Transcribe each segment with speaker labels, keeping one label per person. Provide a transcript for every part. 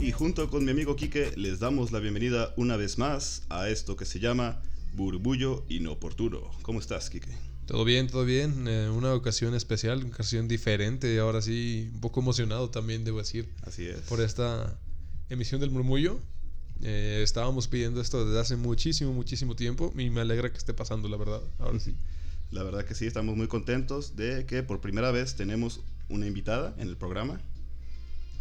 Speaker 1: y junto con mi amigo Quique les damos la bienvenida una vez más a esto que se llama Burbullo Inoportuno. ¿Cómo estás, Quique?
Speaker 2: Todo bien, todo bien. Eh, una ocasión especial, una ocasión diferente. Ahora sí, un poco emocionado también, debo decir.
Speaker 1: Así es.
Speaker 2: Por esta emisión del murmullo. Eh, estábamos pidiendo esto desde hace muchísimo, muchísimo tiempo y me alegra que esté pasando, la verdad. Ahora sí.
Speaker 1: La verdad que sí, estamos muy contentos de que por primera vez tenemos una invitada en el programa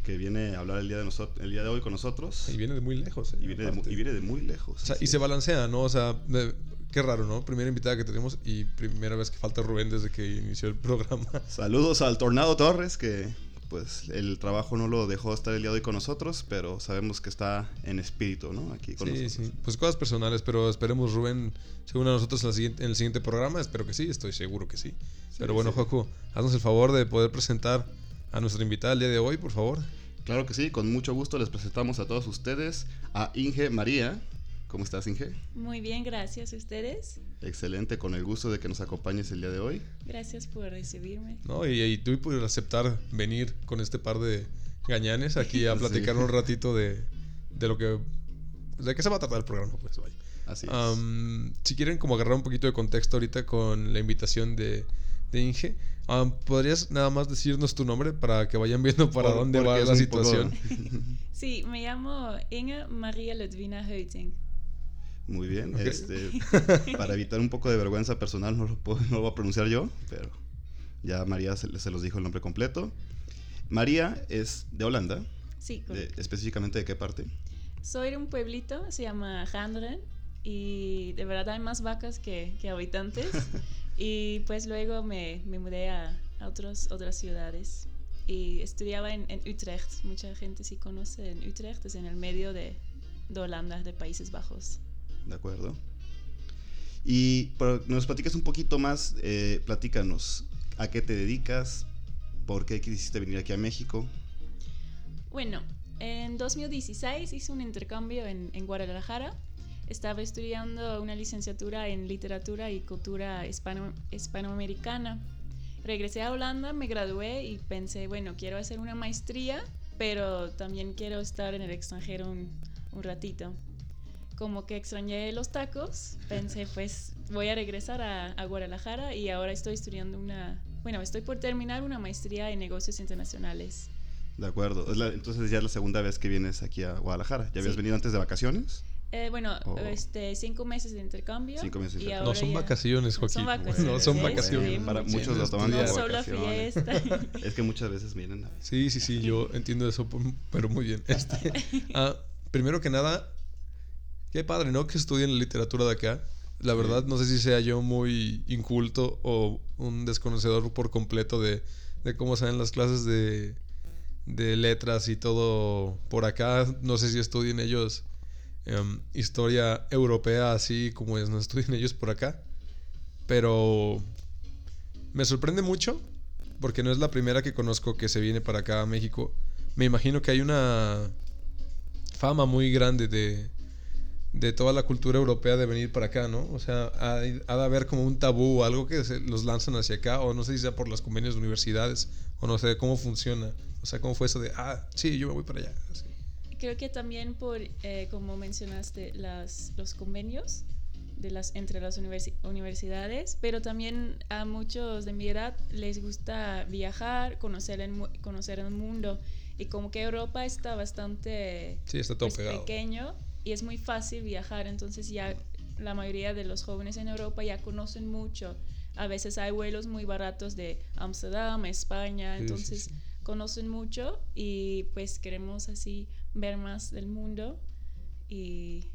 Speaker 1: que viene a hablar el día de, nosotros, el día de hoy con nosotros.
Speaker 2: Y viene de muy lejos. ¿eh?
Speaker 1: Y viene, de, mu- y viene de muy lejos.
Speaker 2: O sea,
Speaker 1: así
Speaker 2: y se balancea, ¿no? O sea, de- qué raro, ¿no? Primera invitada que tenemos y primera vez que falta Rubén desde que inició el programa.
Speaker 1: Saludos al Tornado Torres, que pues el trabajo no lo dejó estar el día de hoy con nosotros, pero sabemos que está en espíritu, ¿no? Aquí con
Speaker 2: Sí,
Speaker 1: nosotros.
Speaker 2: sí. Pues cosas personales, pero esperemos Rubén se una a nosotros en, la siguiente- en el siguiente programa. Espero que sí, estoy seguro que sí. pero bueno,
Speaker 1: sí.
Speaker 2: Joaco, haznos el favor de poder presentar a nuestra invitada el día de hoy, por favor.
Speaker 1: Claro que sí, con mucho gusto les presentamos a todos ustedes a Inge María. ¿Cómo estás, Inge?
Speaker 3: Muy bien, gracias a ustedes.
Speaker 1: Excelente, con el gusto de que nos acompañes el día de hoy.
Speaker 3: Gracias por recibirme.
Speaker 2: ¿no? Y, y tú por aceptar venir con este par de gañanes aquí a
Speaker 1: Sí.
Speaker 2: platicar un ratito de, de lo que... ¿De qué se va a tratar el programa? Pues vaya.
Speaker 1: Así es.
Speaker 2: Si quieren como agarrar un poquito de contexto ahorita con la invitación de, de Inge, am, ¿podrías nada más decirnos tu nombre para que vayan viendo para
Speaker 1: Por-
Speaker 2: dónde va la situación?
Speaker 3: Sí, me llamo Inge María Ludwina Heuting.
Speaker 1: Muy bien.
Speaker 2: Ok.
Speaker 1: Este, para evitar un poco de vergüenza personal, no lo, puedo, no lo voy a pronunciar yo, pero ya María se, se los dijo el nombre completo. María es de Holanda,
Speaker 3: Sí,
Speaker 1: de- específicamente de qué parte.
Speaker 3: Soy de un pueblito, se llama Ganderen, y de verdad hay más vacas que, que habitantes. y pues luego me, me mudé a, a otros, otras ciudades. Y estudiaba en, en Utrecht. Mucha gente sí conoce en Utrecht, es en el medio de, de Holanda, de Países Bajos.
Speaker 1: De acuerdo. Y nos platicas un poquito más, eh, platícanos, ¿a qué te dedicas? ¿Por qué quisiste venir aquí a México?
Speaker 3: Bueno, en 2016 hice un intercambio en, en Guadalajara. Estaba estudiando una licenciatura en literatura y cultura hispano, hispanoamericana. Regresé a Holanda, me gradué y pensé, bueno, quiero hacer una maestría, pero también quiero estar en el extranjero un, un ratito. Como que extrañé los tacos, pensé, pues voy a regresar a, a Guadalajara y ahora estoy estudiando una, bueno, estoy por terminar una maestría en negocios internacionales.
Speaker 1: De acuerdo. Entonces ya es la segunda vez que vienes aquí a Guadalajara. ¿Ya habías
Speaker 3: Sí.
Speaker 1: venido antes de vacaciones?
Speaker 3: Eh, bueno,
Speaker 1: Oh.
Speaker 3: este, cinco meses de intercambio.
Speaker 1: Cinco meses de
Speaker 3: y
Speaker 1: intercambio.
Speaker 2: No son
Speaker 3: ya-
Speaker 2: vacaciones, Joaquín.
Speaker 3: Son vacaciones.
Speaker 2: No son vacaciones.
Speaker 3: Sí,
Speaker 1: Para
Speaker 3: mucho.
Speaker 1: muchos lo toman
Speaker 3: No solo
Speaker 1: vacaciones.
Speaker 3: fiesta.
Speaker 1: Es que muchas veces vienen a...
Speaker 2: Sí, sí, sí, yo entiendo eso, pero muy bien. Este, ah, primero que nada, qué padre, ¿no? Que estudien la literatura de acá. La verdad, no sé si sea yo muy inculto o un desconocedor por completo de, de cómo salen las clases de, de letras y todo por acá. No sé si estudien ellos em, historia europea así como es, no estudien ellos por acá. Pero me sorprende mucho porque no es la primera que conozco que se viene para acá a México. Me imagino que hay una fama muy grande de, de toda la cultura europea de venir para acá, ¿no? O sea, ha, de haber como un tabú o algo que se los lanzan hacia acá, o no sé si sea por las convenios de universidades, o no sé cómo funciona. O sea, cómo fue eso de, ah, sí, yo me voy para allá. así.
Speaker 3: Creo que también por, eh, como mencionaste, las, los convenios de las, entre las universi- universidades, pero también a muchos de mi edad les gusta viajar, conocer el, conocer el mundo. Y como que Europa está bastante
Speaker 2: Sí, está todo
Speaker 3: pues, pequeño y es muy fácil viajar, entonces ya la mayoría de los jóvenes en Europa ya conocen mucho. A veces hay vuelos muy baratos de Ámsterdam, España,
Speaker 2: Sí, sí,
Speaker 3: entonces
Speaker 2: sí.
Speaker 3: conocen mucho y pues queremos así ver más del mundo y,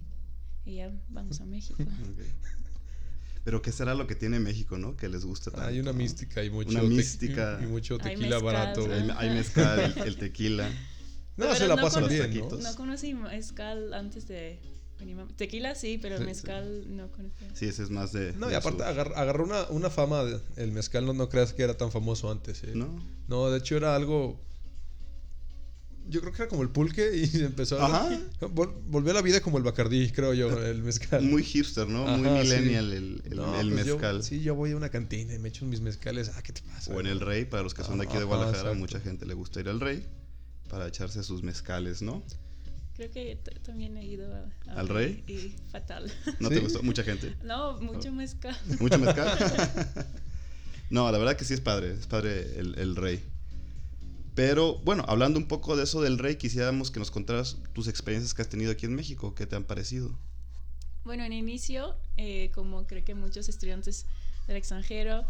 Speaker 3: y ya vamos a México.
Speaker 1: Pero ¿qué será lo que tiene México, no? Que les gusta tanto.
Speaker 2: Hay una mística y mucho,
Speaker 1: Una
Speaker 2: te-
Speaker 1: mística.
Speaker 2: y mucho
Speaker 3: Hay
Speaker 2: tequila
Speaker 3: mezcal.
Speaker 2: barato.
Speaker 1: Hay, hay mezcal, el, el tequila.
Speaker 2: No, se la
Speaker 3: no
Speaker 2: pasan bien, ¿no?
Speaker 3: No conocí mezcal antes de Tequila sí, pero
Speaker 2: Sí, sí.
Speaker 3: mezcal no conocía.
Speaker 1: Sí, ese es más de.
Speaker 2: No, y aparte agar- agarró una, una fama, de- el mezcal no, no creas que era tan famoso antes. ¿eh?
Speaker 1: ¿No?
Speaker 2: No, de hecho era algo... Yo creo que era como el pulque y empezó a...
Speaker 1: Ajá.
Speaker 2: Vol- volvió a la vida como el bacardí, creo yo, el mezcal.
Speaker 1: Muy hipster, ¿no? Muy
Speaker 2: sí.
Speaker 1: millennial el, el-
Speaker 2: No,
Speaker 1: el
Speaker 2: pues yo-
Speaker 1: mezcal.
Speaker 2: sí, yo voy a una cantina y me echo mis mezcales. Ah, ¿qué te pasa?
Speaker 1: O en el Rey, para los que son de aquí de Guadalajara,
Speaker 2: exacto.
Speaker 1: mucha gente le gusta ir al Rey para echarse sus mezcales, ¿no?
Speaker 3: Creo que también he ido a- a-
Speaker 1: ¿Al Rey?
Speaker 3: Y fatal.
Speaker 1: ¿No
Speaker 2: ¿Sí?
Speaker 1: te gustó? Mucha gente.
Speaker 3: No, mucho mezcal.
Speaker 1: ¿Mucho mezcal? no, la verdad que sí es padre, es padre el, el rey. Pero bueno, hablando un poco de eso del rey, quisiéramos que nos contaras tus experiencias que has tenido aquí en México, ¿qué te han parecido?
Speaker 3: Bueno, en inicio, eh, como creo que muchos estudiantes del extranjero,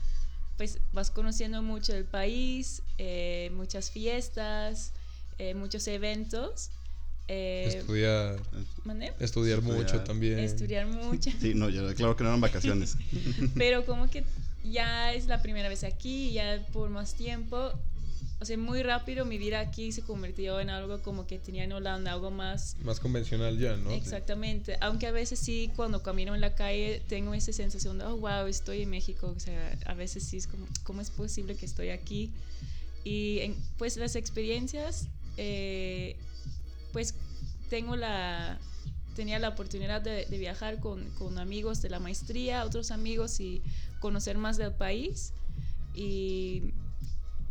Speaker 3: pues vas conociendo mucho del país, eh, muchas fiestas, eh, muchos eventos. eh,
Speaker 2: Estudiar,
Speaker 3: ¿mandé?
Speaker 2: estudiar
Speaker 1: Estudiar.
Speaker 2: mucho también.
Speaker 3: Estudiar mucho.
Speaker 1: Sí, no, ya, claro que no eran vacaciones.
Speaker 3: Pero como que ya es la primera vez aquí, ya por más tiempo, o sea, muy rápido mi vida aquí se convirtió en algo como que tenía en Holanda, algo más
Speaker 2: Más convencional ya, ¿no?
Speaker 3: Exactamente, aunque a veces sí, cuando camino en la calle, tengo esa sensación de, oh, wow, estoy en México. O sea, a veces sí es como, ¿cómo es posible que estoy aquí? Y en- pues las experiencias, eh, pues tengo la, tenía la oportunidad de, de viajar con, con amigos de la maestría, otros amigos y conocer más del país. Y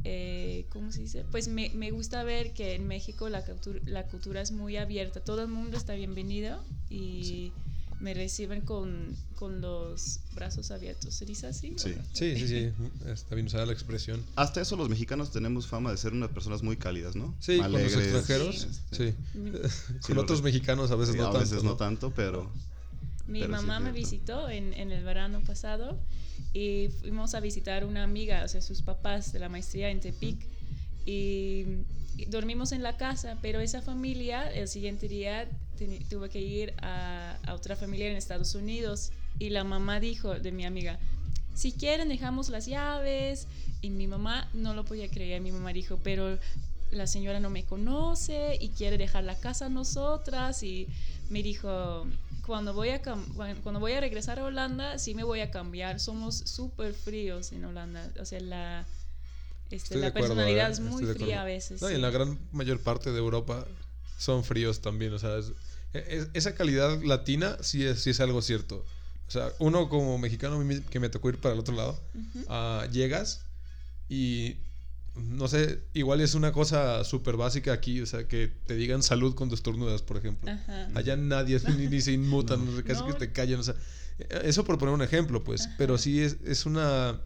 Speaker 3: eh, ¿cómo se dice? Pues me, me gusta ver que en México la, cultura- la cultura es muy abierta, todo el mundo está bienvenido y me reciben con, con los brazos abiertos. ¿Se dice así?
Speaker 1: Sí.
Speaker 2: Sí, sí, sí. Está bien usada la expresión.
Speaker 1: Hasta eso los mexicanos tenemos fama de ser unas personas muy cálidas, ¿no?
Speaker 2: Sí, con los
Speaker 1: Alegres,
Speaker 2: extranjeros. Sí. Con otros mexicanos a veces
Speaker 1: sí,
Speaker 2: no
Speaker 1: a
Speaker 2: tanto.
Speaker 1: veces
Speaker 2: ¿no?
Speaker 1: no tanto, pero
Speaker 3: mi
Speaker 1: Pero
Speaker 3: mamá me visitó en, en el verano pasado y fuimos a visitar una amiga, o sea, sus papás de la maestría en Tepic y, dormimos en la casa, pero esa familia el siguiente día tuve que ir a, a otra familia en Estados Unidos y la mamá dijo de mi amiga, si quieren dejamos las llaves. Y mi mamá no lo podía creer, mi mamá dijo, pero la señora no me conoce y quiere dejar la casa a nosotras. Y me dijo, cuando voy a, cuando voy a regresar a Holanda, sí me voy a cambiar. Somos súper fríos en Holanda. O sea, la, este, la
Speaker 2: acuerdo,
Speaker 3: personalidad
Speaker 2: ¿eh?
Speaker 3: es muy
Speaker 2: Estoy de
Speaker 3: fría a veces.
Speaker 2: No, y en la gran mayor parte de Europa son fríos también. O sea, es- es- esa calidad latina sí es, sí es algo cierto. O sea, uno como mexicano que me tocó ir para el otro lado, ah, llegas y no sé, igual es una cosa súper básica aquí, o sea, que te digan salud con tus estornudas, por ejemplo.
Speaker 3: Ajá.
Speaker 2: Allá nadie ni, ni se inmutan, no sé, casi
Speaker 3: No.
Speaker 2: que te callan, o sea, eso por poner un ejemplo, pues,
Speaker 3: Ajá.
Speaker 2: pero sí es, es una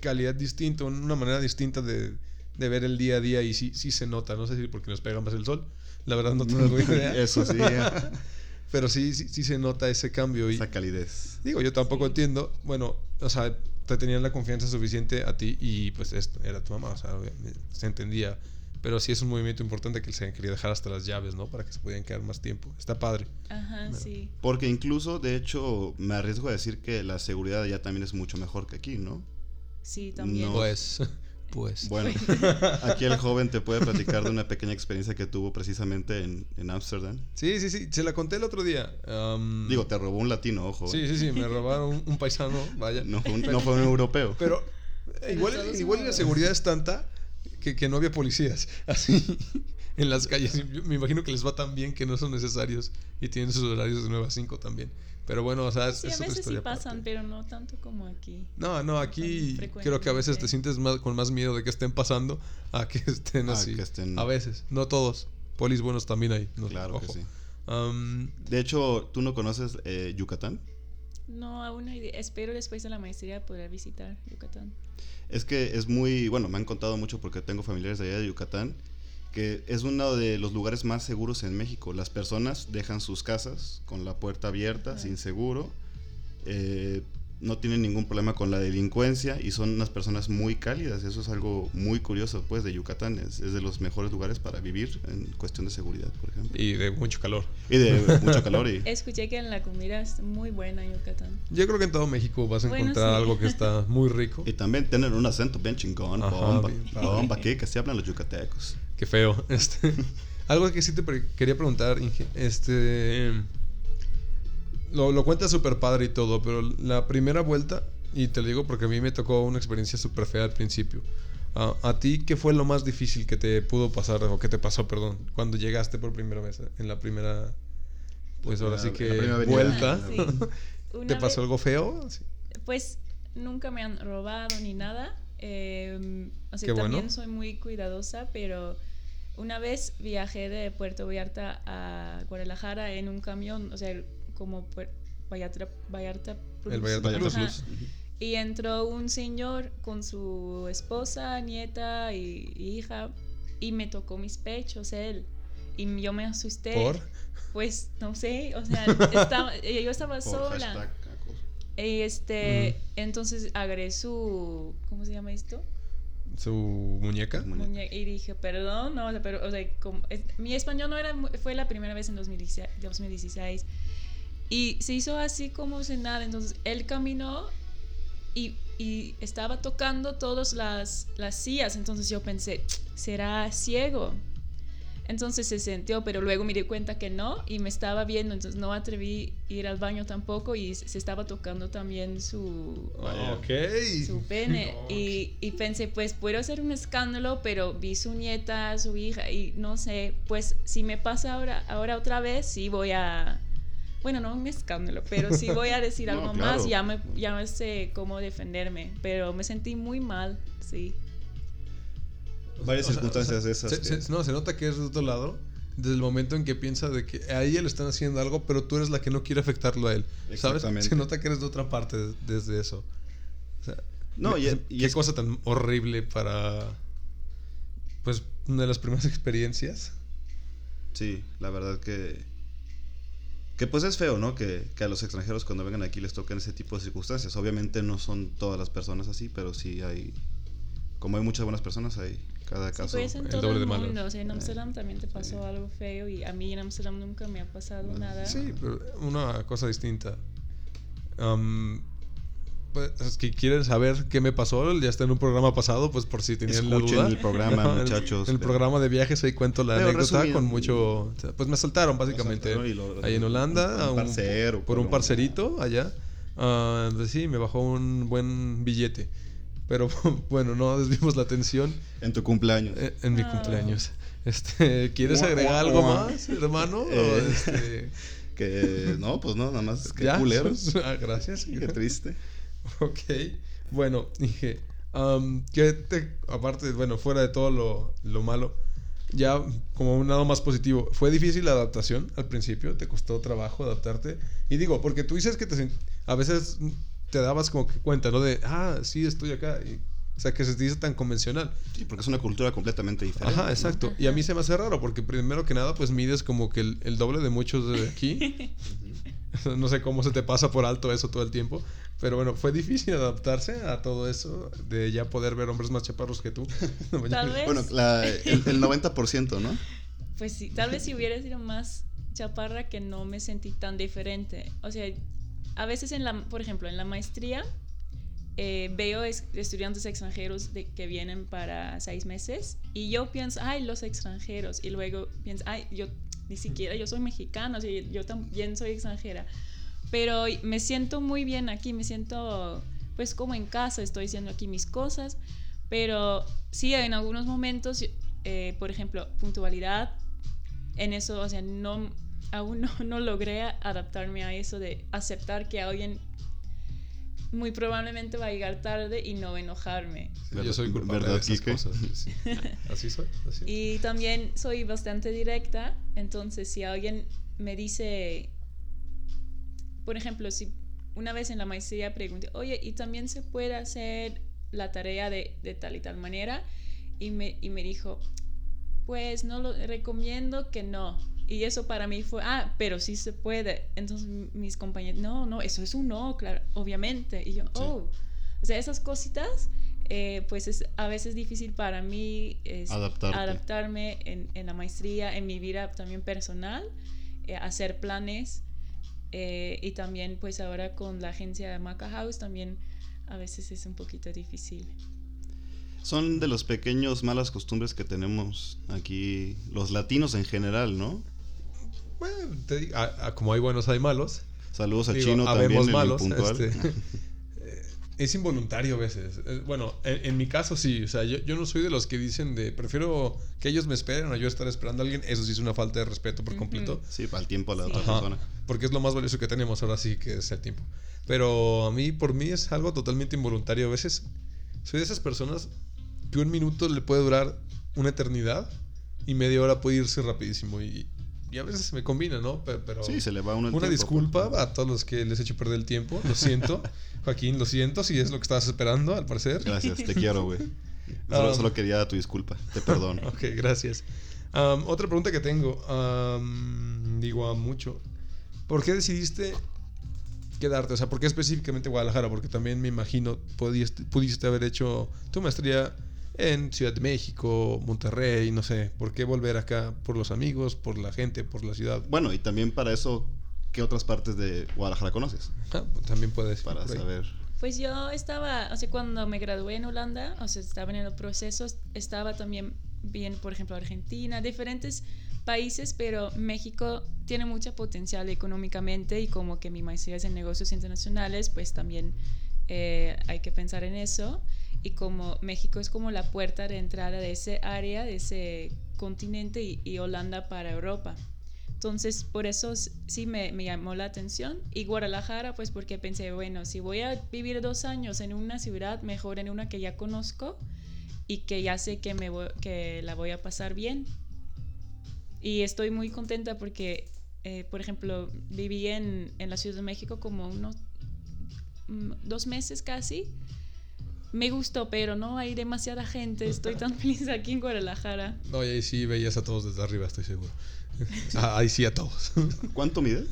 Speaker 2: calidad distinta, una manera distinta de, de ver el día a día y sí, sí se nota, no sé si porque nos pega más el sol, la verdad no tengo idea,
Speaker 1: eso sí,
Speaker 2: pero sí, sí, sí se nota ese cambio y
Speaker 1: esa calidez.
Speaker 2: digo, yo tampoco
Speaker 3: Sí.
Speaker 2: entiendo, bueno, o sea, te tenían la confianza suficiente a ti y pues esto era tu mamá, o sea, obviamente, se entendía. Pero sí es un movimiento importante que se quería dejar hasta las llaves, ¿no? Para que se pudieran quedar más tiempo. Está padre.
Speaker 3: Ajá, sí.
Speaker 1: Porque incluso, de hecho, me arriesgo a decir que la seguridad allá también es mucho mejor que aquí, ¿no?
Speaker 3: Sí, también.
Speaker 1: No.
Speaker 2: Pues, pues.
Speaker 1: Bueno, aquí el joven te puede platicar de una pequeña experiencia que tuvo precisamente en en Ámsterdam.
Speaker 2: Sí, sí, sí. Se la conté el otro día. Am,
Speaker 1: Digo, te robó un latino, ojo.
Speaker 2: Sí,
Speaker 1: ¿eh?
Speaker 2: sí, sí. Me robaron un, un paisano, vaya.
Speaker 1: No, fue un, no fue un europeo.
Speaker 2: Pero
Speaker 3: Pero
Speaker 2: igual, igual la seguridad es tanta que, que no había policías así en las calles. Yo me imagino que les va tan bien que no son necesarios y tienen sus horarios de 9 a 5 también. Pero bueno, o sea, es,
Speaker 3: Sí,
Speaker 2: es
Speaker 3: a
Speaker 2: otra
Speaker 3: veces sí pasan,
Speaker 2: aparte.
Speaker 3: pero no tanto como aquí.
Speaker 2: No, no, aquí creo que a veces te sientes más, con más miedo de que estén pasando a que estén
Speaker 1: Ah,
Speaker 2: así.
Speaker 1: que estén-
Speaker 2: A veces, no todos. Polis buenos también hay. no-
Speaker 1: Claro que sí.
Speaker 2: Am,
Speaker 1: De hecho, ¿tú no conoces eh, Yucatán?
Speaker 3: No, aún no. he- Espero después de la maestría poder visitar Yucatán.
Speaker 1: Es que es muy, bueno, me han contado mucho porque tengo familiares de allá de Yucatán, que es uno de los lugares más seguros en México. Las personas dejan sus casas con la puerta abierta, sin seguro, eh, no tienen ningún problema con la delincuencia y son unas personas muy cálidas. Eso es algo muy curioso, pues, de Yucatán. Es, es de los mejores lugares para vivir en cuestión de seguridad, por ejemplo.
Speaker 2: y de mucho calor.
Speaker 1: Y de mucho calor y...
Speaker 3: Escuché que la comida es muy buena en Yucatán.
Speaker 2: Yo creo que en todo México vas a
Speaker 3: Bueno,
Speaker 2: encontrar
Speaker 3: sí.
Speaker 2: algo que está muy rico.
Speaker 1: Y también tienen un acento bien chingón,
Speaker 2: Ajá,
Speaker 1: bomba,
Speaker 2: bien
Speaker 1: bomba, que se hablan los yucatecos.
Speaker 2: Qué feo. Este, algo que sí te pre- quería preguntar, Inge, este... Lo, lo cuentas súper padre y todo, pero la primera vuelta, y te lo digo porque a mí me tocó una experiencia súper fea al principio. Ah, ¿A ti qué fue lo más difícil que te pudo pasar, o que te pasó, perdón, cuando llegaste por primera vez, en la primera, pues ahora sí que vuelta?
Speaker 3: Ah, sí.
Speaker 2: ¿Te pasó
Speaker 3: vez-
Speaker 2: algo feo? Sí.
Speaker 3: Pues nunca me han robado ni nada. eh, o sea,
Speaker 2: Qué bueno.
Speaker 3: también soy muy cuidadosa, pero Una vez viajé de Puerto Vallarta a Guadalajara en un camión, o sea, como Vallarta, Vallarta
Speaker 2: El
Speaker 3: Plus.
Speaker 2: Vallarta
Speaker 1: Vallarta
Speaker 2: Plus.
Speaker 1: Plus.
Speaker 3: Y entró un señor con su esposa, nieta y, y hija y me tocó mis pechos él. Y yo me asusté.
Speaker 2: ¿Por?
Speaker 3: Pues no sé, o sea, estaba- yo estaba
Speaker 1: Por
Speaker 3: sola. Y este, entonces agarré su, ¿cómo se llama esto?
Speaker 2: ¿Su muñeca?
Speaker 1: Muñeca.
Speaker 3: Muñe- Y dije, perdón, no, o sea, pero, o sea, como- es- mi español no era, fue la primera vez en 2016, 2016. Y se hizo así como sin nada. Entonces él caminó y, y estaba tocando todas las, las sillas. Entonces yo pensé, ¿será ciego? Entonces se sintió, pero luego me di cuenta que no y me estaba viendo. Entonces no atreví a ir al baño tampoco y se estaba tocando también su,
Speaker 1: Vaya.
Speaker 2: Ok.
Speaker 3: su pene.
Speaker 2: No,
Speaker 3: Y, y pensé, pues puedo hacer un escándalo, pero vi su nieta, su hija, y no sé, pues si me pasa ahora, ahora otra vez, sí voy a. Bueno, no un escándalo, pero sí voy a decir
Speaker 1: No,
Speaker 3: algo
Speaker 1: claro.
Speaker 3: más, ya me, ya me sé cómo defenderme. Pero me sentí muy mal, sí.
Speaker 1: Varias
Speaker 2: O sea,
Speaker 1: circunstancias
Speaker 2: o sea,
Speaker 1: esas.
Speaker 2: se-
Speaker 1: que-
Speaker 2: se- no, se nota que es de otro lado. Desde el momento en que piensa de que a ella le están haciendo algo, pero tú eres la que no quiere afectarlo a él. ¿Sabes?
Speaker 1: Exactamente.
Speaker 2: Se nota que eres de otra parte de- desde eso. O sea,
Speaker 1: No, y
Speaker 2: qué
Speaker 1: es-
Speaker 2: cosa tan horrible para. Pues una de las primeras experiencias.
Speaker 1: Sí, la verdad que. Que pues es feo, ¿no? Que, que a los extranjeros cuando vengan aquí les toquen ese tipo de circunstancias. Obviamente no son todas las personas así, pero sí hay. Como hay muchas buenas personas, hay cada
Speaker 3: Sí,
Speaker 1: caso.
Speaker 3: pues en
Speaker 2: el
Speaker 3: todo
Speaker 2: doble
Speaker 3: el
Speaker 2: de
Speaker 3: mundo. O sea, en
Speaker 1: Eh,
Speaker 3: Amsterdam también te pasó
Speaker 1: sí.
Speaker 3: algo feo y a mí en Amsterdam nunca me ha pasado nada.
Speaker 2: Sí, pero una cosa distinta. Am, pues, es que quieren saber qué me pasó, ya está en un programa pasado, pues por si tenían la
Speaker 1: Escuchen
Speaker 2: duda.
Speaker 1: el programa,
Speaker 2: el-
Speaker 1: muchachos.
Speaker 2: El, programa de viajes ahí cuento la
Speaker 1: Pero
Speaker 2: anécdota
Speaker 1: resumiendo-
Speaker 2: con mucho... Pues me saltaron básicamente.
Speaker 1: ¿no? Y lo-
Speaker 2: ahí en Holanda,
Speaker 1: un- un
Speaker 2: un-
Speaker 1: parcero,
Speaker 2: por
Speaker 1: por
Speaker 2: un
Speaker 1: un-
Speaker 2: parcerito allá. Ah, pues sí, me bajó un buen billete. Pero bueno, no desvimos la atención
Speaker 1: En tu cumpleaños.
Speaker 2: eh, en mi
Speaker 3: Ah.
Speaker 2: cumpleaños. Este, ¿Quieres agregar algo más, hermano? O
Speaker 1: Eh,
Speaker 2: este,
Speaker 1: Que no, pues no, nada más. Que
Speaker 2: ¿Ya?
Speaker 1: culeros.
Speaker 2: Ah, Gracias.
Speaker 1: Qué triste.
Speaker 2: Ok. Bueno, dije, am, que te, aparte, bueno, fuera de todo lo, lo malo, ya como un lado más positivo, ¿fue difícil la adaptación al principio? ¿Te costó trabajo adaptarte? Y digo, porque tú dices que te, a veces te dabas como que cuenta, ¿no? De, ah, sí, estoy acá. Y, o sea, que se te dice tan convencional.
Speaker 1: Sí, porque es una cultura completamente diferente.
Speaker 2: Ajá,
Speaker 1: ¿no?
Speaker 2: exacto. Y a mí se me hace raro porque primero que nada, pues mides como que el, el doble de muchos de aquí. no sé cómo se te pasa por alto eso todo el tiempo. Pero bueno, fue difícil adaptarse a todo eso, de ya poder ver hombres más chaparros que tú.
Speaker 3: Tal vez.
Speaker 1: Bueno, la- el, el 90%, ¿no?
Speaker 3: Pues sí, tal vez si hubiera sido más chaparra que no me sentí tan diferente. O sea, a veces en la, por ejemplo, en la maestría eh, veo es- estudiantes extranjeros de, que vienen para seis meses y yo pienso, ay, los extranjeros. Y luego pienso, ay, yo ni siquiera, yo soy mexicana, o sea, yo también soy extranjera. Pero me siento muy bien aquí, me siento pues como en casa, estoy haciendo aquí mis cosas. Pero sí, en algunos momentos, eh, por ejemplo, puntualidad, en eso, o sea, no, aún no, no logré adaptarme a eso de aceptar que alguien muy probablemente va a llegar tarde y no enojarme.
Speaker 2: Yo soy culpable
Speaker 1: ¿Verdad,
Speaker 2: de esas cosas. sí. Así soy. así.
Speaker 3: Y también soy bastante directa, entonces si alguien me dice, por ejemplo, si una vez en la maestría pregunté, oye, ¿y también se puede hacer la tarea de, de tal y tal manera? Y me, y me dijo, pues no lo recomiendo que no. Y eso para mí fue, ah, pero sí se puede. Entonces mis compañeros, no, no, eso es un no, claro, obviamente. Y yo, oh, o sea, esas cositas, eh, pues es a veces difícil para mí es adaptarme en, en la maestría, en mi vida también personal, eh, hacer planes. eh, y también pues ahora con la agencia Maca House también a veces es un poquito difícil.
Speaker 1: Son de los pequeños malas costumbres que tenemos aquí los latinos en general, ¿no?
Speaker 2: Bueno, te digo, a- a- como hay buenos, hay malos.
Speaker 1: Saludos a
Speaker 2: Digo,
Speaker 1: Chino también,
Speaker 2: malos.
Speaker 1: puntual.
Speaker 2: este, eh, es involuntario a veces. Eh, Bueno, en, en mi caso sí. O sea, yo, yo no soy de los que dicen de prefiero que ellos me esperen o yo estar esperando a alguien. Eso sí es una falta de respeto por completo.
Speaker 1: Sí, para el tiempo a la
Speaker 3: Sí.
Speaker 1: otra
Speaker 2: Ajá,
Speaker 1: persona.
Speaker 2: porque es lo más valioso que tenemos ahora sí que es el tiempo. Pero a mí, por mí, es algo totalmente involuntario. A veces soy de esas personas que un minuto le puede durar una eternidad y media hora puede irse rapidísimo. Y, y a veces se me combina, ¿no? Pe- Pero,
Speaker 1: Sí, se le va uno el
Speaker 2: una
Speaker 1: tiempo,
Speaker 2: disculpa
Speaker 1: pues.
Speaker 2: a todos los que les he hecho perder el tiempo. Lo siento. Joaquín, lo siento si es lo que estabas esperando, al parecer.
Speaker 1: Gracias, te quiero, güey. Solo,
Speaker 2: Um,
Speaker 1: solo quería tu disculpa, te perdono.
Speaker 2: Ok, gracias. Am, otra pregunta que tengo. am, digo a mucho. ¿Por qué decidiste quedarte? O sea, ¿por qué específicamente Guadalajara? Porque también me imagino pudiste, pudiste haber hecho tu maestría en Ciudad de México, Monterrey, no sé. ¿Por qué volver acá? ¿Por los amigos? ¿Por la gente? ¿Por la ciudad?
Speaker 1: Bueno, y también para eso, ¿qué otras partes de Guadalajara conoces?
Speaker 2: Ah, también puedes.
Speaker 1: Para saber.
Speaker 3: Pues yo estaba, o sea, cuando me gradué en Holanda, o sea, estaba en el proceso, estaba también bien, por ejemplo, Argentina, diferentes países, pero México tiene mucho potencial económicamente y como que mi maestría es en negocios internacionales, pues también eh, hay que pensar en eso. Y como México es como la puerta de entrada de ese área, de ese continente y, y Holanda para Europa. Entonces, por eso sí me, me llamó la atención. Y Guadalajara, pues porque pensé, bueno, si voy a vivir dos años en una ciudad, mejor en una que ya conozco y que ya sé que, me voy- que la voy a pasar bien. Y estoy muy contenta porque, eh, por ejemplo, viví en, en la Ciudad de México como unos mm, dos meses casi. Me gustó, pero no hay demasiada gente. Estoy tan feliz aquí en Guadalajara.
Speaker 2: No, y ahí sí veías a todos desde arriba, estoy seguro. Ah, ahí sí a todos.
Speaker 1: ¿Cuánto mide?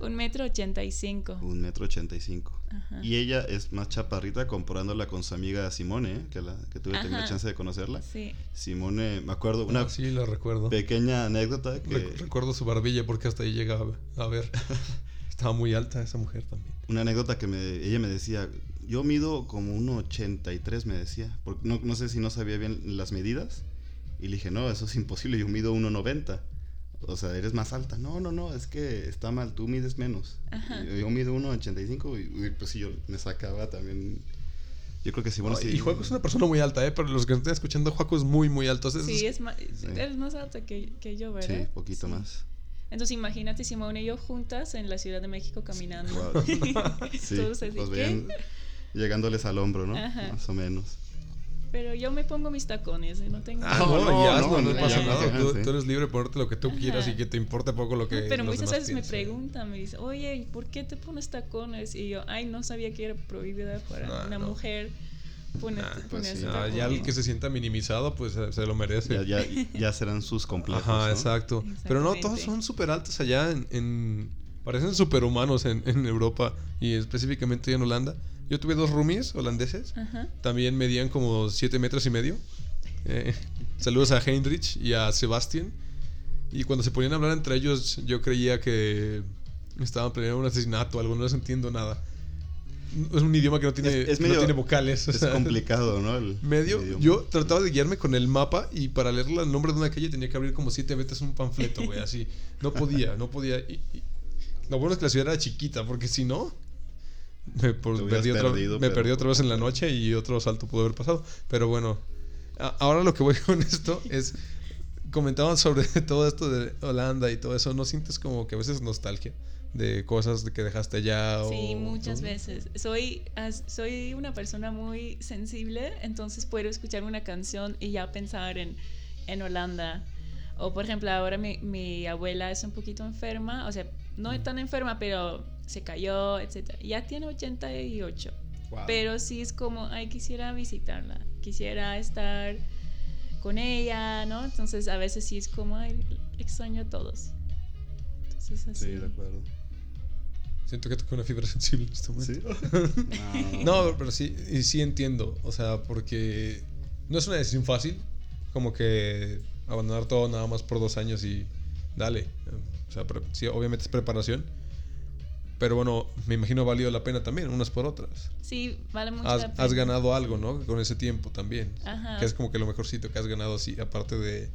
Speaker 3: Un metro ochenta y cinco.
Speaker 1: Un metro ochenta y cinco.
Speaker 3: Ajá.
Speaker 1: Y ella es más chaparrita comparándola con su amiga Simone, ¿eh? que, la, que tuve la chance de conocerla.
Speaker 3: Sí.
Speaker 1: Simone, me acuerdo, una
Speaker 2: Ah, sí, lo recuerdo.
Speaker 1: pequeña anécdota que...
Speaker 2: Rec- recuerdo su barbilla porque hasta ahí llegaba a ver. Estaba muy alta esa mujer también.
Speaker 1: Una anécdota que me, ella me decía, yo mido como un 83, me decía. Porque no, no sé si no sabía bien las medidas. Y le dije, no, eso es imposible, yo mido 1,90. O sea, eres más alta. No, no, no, es que está mal, tú mides menos.
Speaker 3: Ajá.
Speaker 1: Y Yo, mido 1,85 y, y, pues sí, yo me sacaba también. Yo creo que sí, bueno, sí.
Speaker 2: y Juaco es una persona muy alta, ¿eh? Pero los que nos estén escuchando, Juaco es muy, muy alto.
Speaker 3: Sí,
Speaker 2: es-
Speaker 3: más, eres más alta que, que yo, ¿verdad?
Speaker 1: Sí, poquito
Speaker 3: Sí.
Speaker 1: más.
Speaker 3: Entonces imagínate Simone y yo juntas en la Ciudad de México caminando.
Speaker 1: Wow. Sí,
Speaker 3: Todos así, ¿qué?
Speaker 1: Llegándoles al hombro, ¿no?
Speaker 3: Ajá.
Speaker 1: Más o menos.
Speaker 3: Pero yo me pongo mis tacones, ¿eh? no tengo...
Speaker 2: Ah,
Speaker 1: No,
Speaker 2: no,
Speaker 1: no,
Speaker 2: y hazlo,
Speaker 1: no,
Speaker 2: no,
Speaker 1: no,
Speaker 2: pasa
Speaker 1: ya,
Speaker 2: nada.
Speaker 1: ya,
Speaker 2: Tú, tú eres libre de ponerte lo que tú quieras
Speaker 3: Ajá.
Speaker 2: y que te importe poco lo que.
Speaker 3: Pero muchas veces me
Speaker 2: piensen.
Speaker 3: preguntan, me dicen, oye, ¿y ¿por qué te pones tacones? Y yo, ay, no sabía que era prohibida para
Speaker 2: No,
Speaker 3: una
Speaker 2: no.
Speaker 3: mujer poner,
Speaker 2: Ah,
Speaker 1: pues sí.
Speaker 2: Ah, ya el que se sienta minimizado, pues eh, se lo merece.
Speaker 1: Ya, ya, ya serán sus complejos.
Speaker 2: Ajá,
Speaker 1: ¿no?
Speaker 2: exacto. Pero no, todos son súper altos allá en, en- Parecen superhumanos en, en Europa y específicamente en Holanda. Yo tuve dos roomies holandeses.
Speaker 3: Ajá.
Speaker 2: También medían como 7 metros y medio. Eh, saludos a Heinrich y a Sebastian. Y cuando se ponían a hablar entre ellos, yo creía que estaban planeando un asesinato o algo. No les entiendo nada. Es un idioma que no tiene,
Speaker 1: Es- es
Speaker 2: no
Speaker 1: medio-
Speaker 2: tiene vocales. o
Speaker 1: Es
Speaker 2: sea,
Speaker 1: complicado, ¿no? El-
Speaker 2: Medio,
Speaker 1: el
Speaker 2: yo trataba de guiarme con el mapa y para leer el nombre de una calle tenía que abrir como siete veces un panfleto, güey, así. No podía, no podía. y- y- Lo bueno es que la ciudad era chiquita, porque si no, me, por- perdí, otra,
Speaker 1: perdido,
Speaker 2: me
Speaker 1: pero-
Speaker 2: perdí otra vez en la noche y otro salto pudo haber pasado. Pero bueno, a- ahora lo que voy con esto es, comentaban sobre todo esto de Holanda y todo eso, ¿no sientes como que a veces nostalgia de cosas que dejaste allá?
Speaker 3: Sí,
Speaker 2: o-
Speaker 3: muchas
Speaker 2: o-
Speaker 3: veces. Soy, as- soy una persona muy sensible, entonces puedo escuchar una canción y ya pensar en, en Holanda. O por ejemplo, ahora mi, mi abuela es un poquito enferma, o sea, no tan enferma, pero se cayó, etc. Ya tiene 88.
Speaker 2: Wow.
Speaker 3: Pero sí es como, ay, quisiera visitarla, quisiera estar con ella, ¿no? Entonces a veces sí es como, ay, extraño a todos. Entonces así.
Speaker 1: Sí, de acuerdo.
Speaker 2: Siento que toqué una fibra sensible en este momento.
Speaker 1: ¿Sí?
Speaker 2: No, pero sí, y sí entiendo. O sea, porque no es una decisión fácil. Como que abandonar todo nada más por dos años y dale. O sea, sí, obviamente es preparación. Pero bueno, me imagino ha valido la pena también, unas por otras.
Speaker 3: Sí, vale mucho
Speaker 2: Has,
Speaker 3: la
Speaker 2: has
Speaker 3: pena.
Speaker 2: ganado algo, ¿no? Con ese tiempo también.
Speaker 3: Ajá.
Speaker 2: Que es como que lo mejorcito que has ganado así, aparte de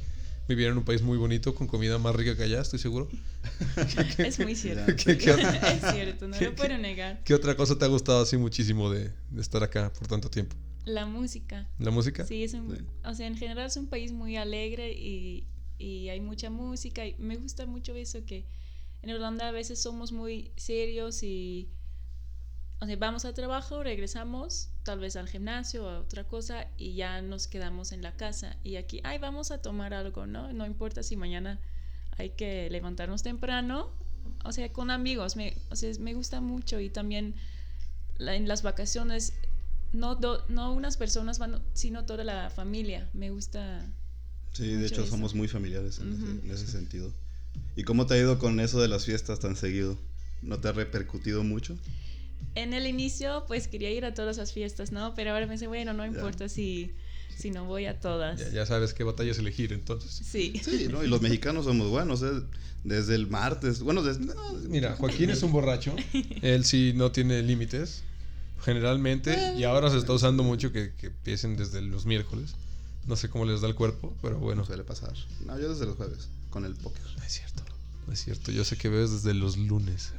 Speaker 2: vivir en un país muy bonito, con comida más rica que allá, estoy seguro.
Speaker 3: Es muy cierto.
Speaker 2: ¿Qué- qué-
Speaker 3: es cierto, no
Speaker 2: qué-
Speaker 3: lo puedo negar.
Speaker 2: ¿Qué otra cosa te ha gustado así muchísimo de, de estar acá por tanto tiempo?
Speaker 3: La música.
Speaker 2: ¿La música?
Speaker 3: Sí, es un,
Speaker 1: Sí.
Speaker 3: o sea, en general es un país muy alegre y, y hay mucha música y me gusta mucho eso que en Holanda a veces somos muy serios y o sea, vamos al trabajo, regresamos, tal vez al gimnasio o a otra cosa, y ya nos quedamos en la casa. Y aquí, ay, vamos a tomar algo, ¿no? No importa si mañana hay que levantarnos temprano, o sea, con amigos, me, o sea, me gusta mucho y también en las vacaciones, no, no unas personas van, sino toda la familia, me gusta.
Speaker 1: Sí, de hecho somos muy familiares en, ese, en ese sentido. ¿Y cómo te ha ido con eso de las fiestas tan seguido? ¿No te ha repercutido mucho?
Speaker 3: En el inicio, pues quería ir a todas las fiestas, ¿no? Pero ahora me dice, bueno, no importa si, si no voy a todas.
Speaker 2: Ya, sabes qué batallas elegir, entonces.
Speaker 3: Sí.
Speaker 1: Sí, ¿no? Y los mexicanos somos buenos, ¿eh? Desde el martes. Bueno, desde.
Speaker 2: Mira, Joaquín es un borracho. Él sí no tiene límites. Generalmente, y ahora se está usando mucho que, que empiecen desde los miércoles. No sé cómo les da el cuerpo, pero bueno.
Speaker 1: Suele pasar. No, yo desde los jueves, con el póker.
Speaker 2: No es cierto. No es cierto. Yo sé que bebes desde los lunes.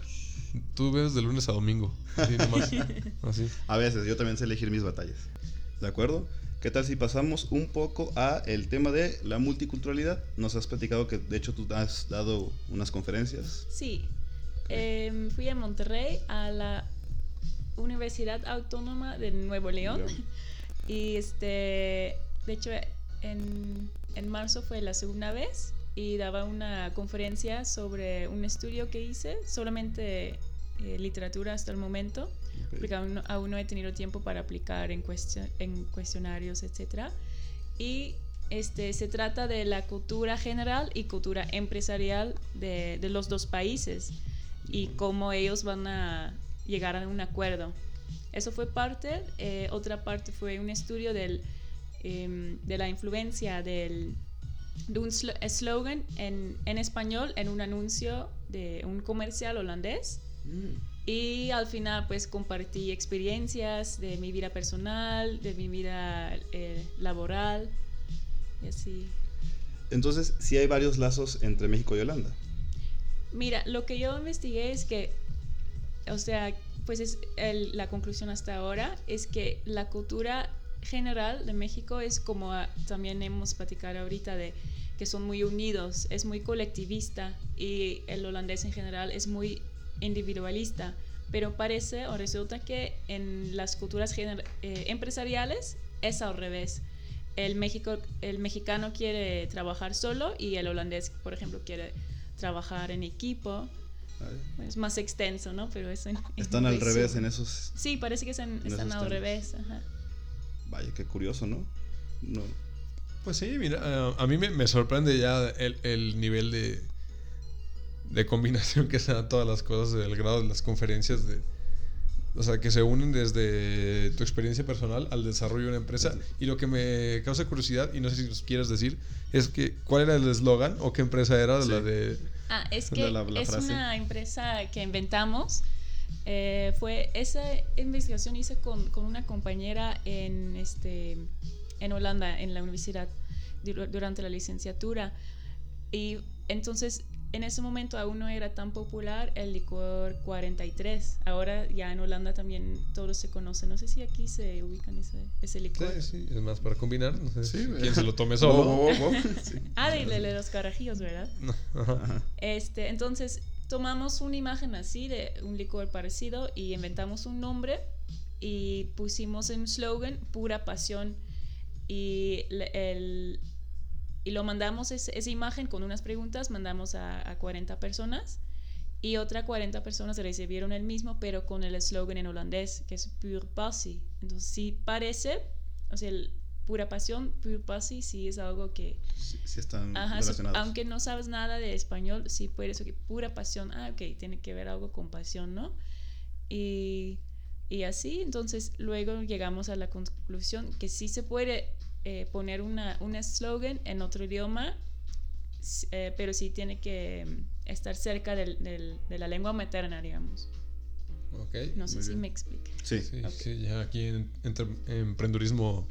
Speaker 2: Tú bebes de lunes a domingo. Así nomás. Así.
Speaker 1: A veces, yo también sé elegir mis batallas. ¿De acuerdo? ¿Qué tal si pasamos un poco a el tema de la multiculturalidad? Nos has platicado que de hecho tú has dado unas conferencias.
Speaker 3: Sí. Em, fui a Monterrey a la Universidad Autónoma de Nuevo León. Y este, de hecho, en, en marzo fue la segunda vez y daba una conferencia sobre un estudio que hice, solamente eh, literatura hasta el momento, porque aún, aún, no he tenido tiempo para aplicar en, en cuestionarios, etc. Y este, se trata de la cultura general y cultura empresarial de, de los dos países y cómo ellos van a llegar a un acuerdo. Eso fue parte. Eh, otra parte fue un estudio del, em, de la influencia del de un slogan en, en, español en un anuncio de un comercial holandés. Mm. Y al final pues compartí experiencias de mi vida personal, de mi vida eh, laboral y así.
Speaker 1: Entonces, sí hay varios lazos entre México y Holanda.
Speaker 3: Mira, lo que yo investigué es que, o sea, pues es la conclusión hasta ahora, es que la cultura general de México es como también hemos platicado ahorita de que son muy unidos, es muy colectivista y el holandés en general es muy individualista, pero parece o resulta que en las culturas eh, empresariales es al revés. El, México, el mexicano quiere trabajar solo y el holandés, por ejemplo, quiere trabajar en equipo. Es más extenso, ¿no? Pero eso
Speaker 1: Están al revés en esos...
Speaker 3: Sí, parece que están, están al revés. Ajá.
Speaker 1: Vaya, qué curioso, ¿no? No,
Speaker 2: pues sí, mira, eh, a mí me, sorprende ya el, nivel de, de combinación que se dan todas las cosas, el grado de las conferencias de... O sea, que se unen desde tu experiencia personal al desarrollo de una empresa. Y lo que me causa curiosidad, y no sé si nos quieres decir, es que ¿cuál era el eslogan o qué empresa era la de...
Speaker 3: Ah, es que es una empresa que inventamos. Eh, fue esa investigación hice con, con una compañera en este en Holanda, en la universidad, durante la licenciatura. Y entonces, en ese momento aún no era tan popular el licor 43. Ahora ya en Holanda también todos se conocen. No sé si aquí se ubican ese, ese licor.
Speaker 2: Sí, sí, es más para combinar. No sé quién se lo tome solo.
Speaker 3: Ah, de, los carajillos, ¿verdad? Este, entonces, tomamos una imagen así de un licor parecido y inventamos un nombre y pusimos en un slogan pura pasión y, el, y lo mandamos esa imagen con unas preguntas, mandamos a, a 40 personas y otras 40 personas recibieron el mismo, pero con el eslogan en holandés, que es Pure Passie. Entonces, sí parece, o sea, el, pura pasión, Pure Passie, sí es algo que...
Speaker 1: Sí, están relacionados.
Speaker 3: aunque no sabes nada de español, sí puede eso que pura pasión, ah, ok, tiene que ver algo con pasión, ¿no? Y, y así, entonces luego llegamos a la conclusión que sí se puede eh, poner una, un eslogan en otro idioma, eh, pero sí tiene que mm, estar cerca del, de la lengua materna, digamos.
Speaker 2: Okay,
Speaker 3: no sé si me explique.
Speaker 2: Sí, sí, ya aquí en, Emprendurismo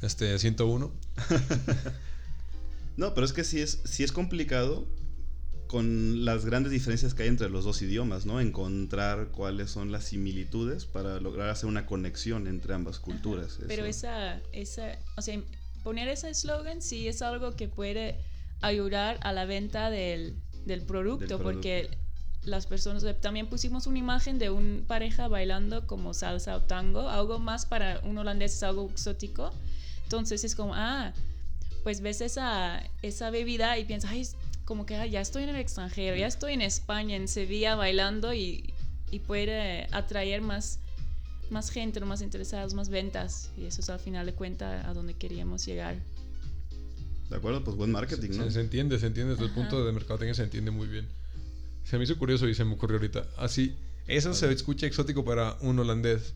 Speaker 2: este, 101.
Speaker 1: no, pero es que sí es, sí es complicado con las grandes diferencias que hay entre los dos idiomas, ¿no? Encontrar cuáles son las similitudes para lograr hacer una conexión entre ambas culturas.
Speaker 3: Pero esa, esa, o sea, poner ese eslogan sí es algo que puede ayudar a la venta del, del, producto, porque las personas, también pusimos una imagen de una pareja bailando como salsa o tango, algo más para un holandés es algo exótico. Entonces es como, ah, pues ves esa, esa bebida y piensas, ay, como que ah, ya estoy en el extranjero, ya estoy en España, en Sevilla bailando y, y puede atraer más, más gente, más interesados, más ventas. Y eso es al final de cuentas a donde queríamos llegar.
Speaker 1: De acuerdo, pues buen marketing, ¿no?
Speaker 2: Se, entiende, se entiende desde el punto de mercadotecnia, se entiende muy bien. Se me hizo curioso y se me ocurrió ahorita. Así, eso se escucha exótico para un holandés.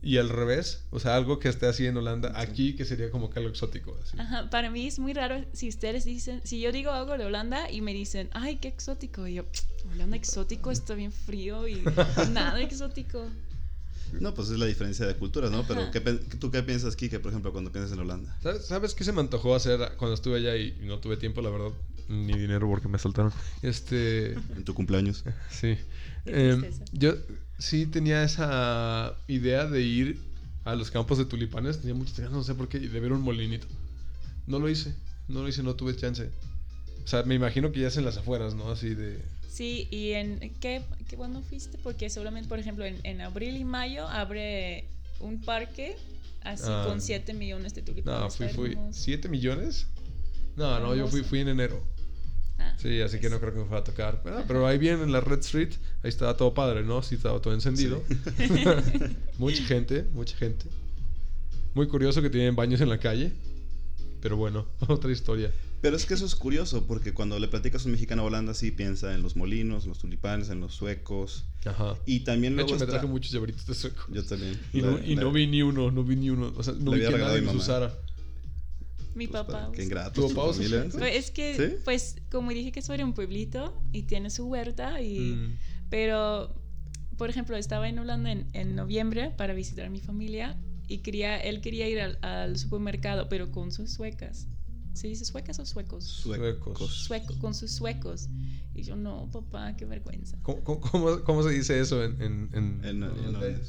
Speaker 2: Y al revés, o sea, algo que esté así en Holanda, aquí que sería como que algo exótico.
Speaker 3: Ajá, para mí es muy raro si ustedes dicen, si yo digo algo de Holanda y me dicen, ay, qué exótico, y yo, Holanda exótico, está bien frío y nada exótico.
Speaker 1: No, pues es la diferencia de culturas, ¿no? Pero ¿qué, ¿tú qué piensas, Kike, por ejemplo, cuando piensas en Holanda?
Speaker 2: ¿Sabes, qué se me antojó hacer cuando estuve allá y, no tuve tiempo, la verdad? Ni dinero porque me saltaron. Este...
Speaker 1: En tu cumpleaños.
Speaker 2: Sí. Em, yo sí tenía esa idea de ir a los campos de tulipanes. Tenía muchas ganas, no sé por qué, de ver un molinito. No lo hice. No lo hice, no tuve chance. O sea, me imagino que ya es en las afueras, ¿no? Así de...
Speaker 3: Sí, y en qué, qué bueno fuiste, porque solamente, por ejemplo, en, abril y mayo abre un parque así ah. con 7 millones de tulipanes.
Speaker 2: No, fui, fui. ¿7 millones? No, no, yo fui, fui en enero. Ah, sí, así que no creo que me fuera a tocar. Pero, ahí bien en la Red Street, ahí estaba todo padre, ¿no? Sí, estaba todo encendido. mucha gente, mucha gente. Muy curioso que tienen baños en la calle. Pero bueno, otra historia.
Speaker 1: Pero es que eso es curioso, porque cuando le platicas a un mexicano a Holanda, sí piensa en los molinos, en los tulipanes, en los suecos.
Speaker 2: Ajá.
Speaker 1: Y también
Speaker 2: luego. De hecho, me traje muchos llaveritos de sueco.
Speaker 1: Yo también.
Speaker 2: Y, no, y no vi ni uno, no vi ni uno. O sea, no vi que nadie los usara.
Speaker 3: Mi pues, papá.
Speaker 1: Qué ingrato. ¿Tu
Speaker 2: papá
Speaker 3: pues, Es que, pues, como dije que soy de un pueblito y tiene su huerta, y, mm. pero, por ejemplo, estaba en Holanda en, en, noviembre para visitar a mi familia y quería, él quería ir al, al supermercado, pero con sus suecas. ¿Se dice suecas o suecos?
Speaker 1: Suecos.
Speaker 3: Sueco, con sus suecos. Y yo, no, papá, qué vergüenza.
Speaker 2: ¿Cómo, cómo, cómo se dice eso en, en,
Speaker 1: en, en, en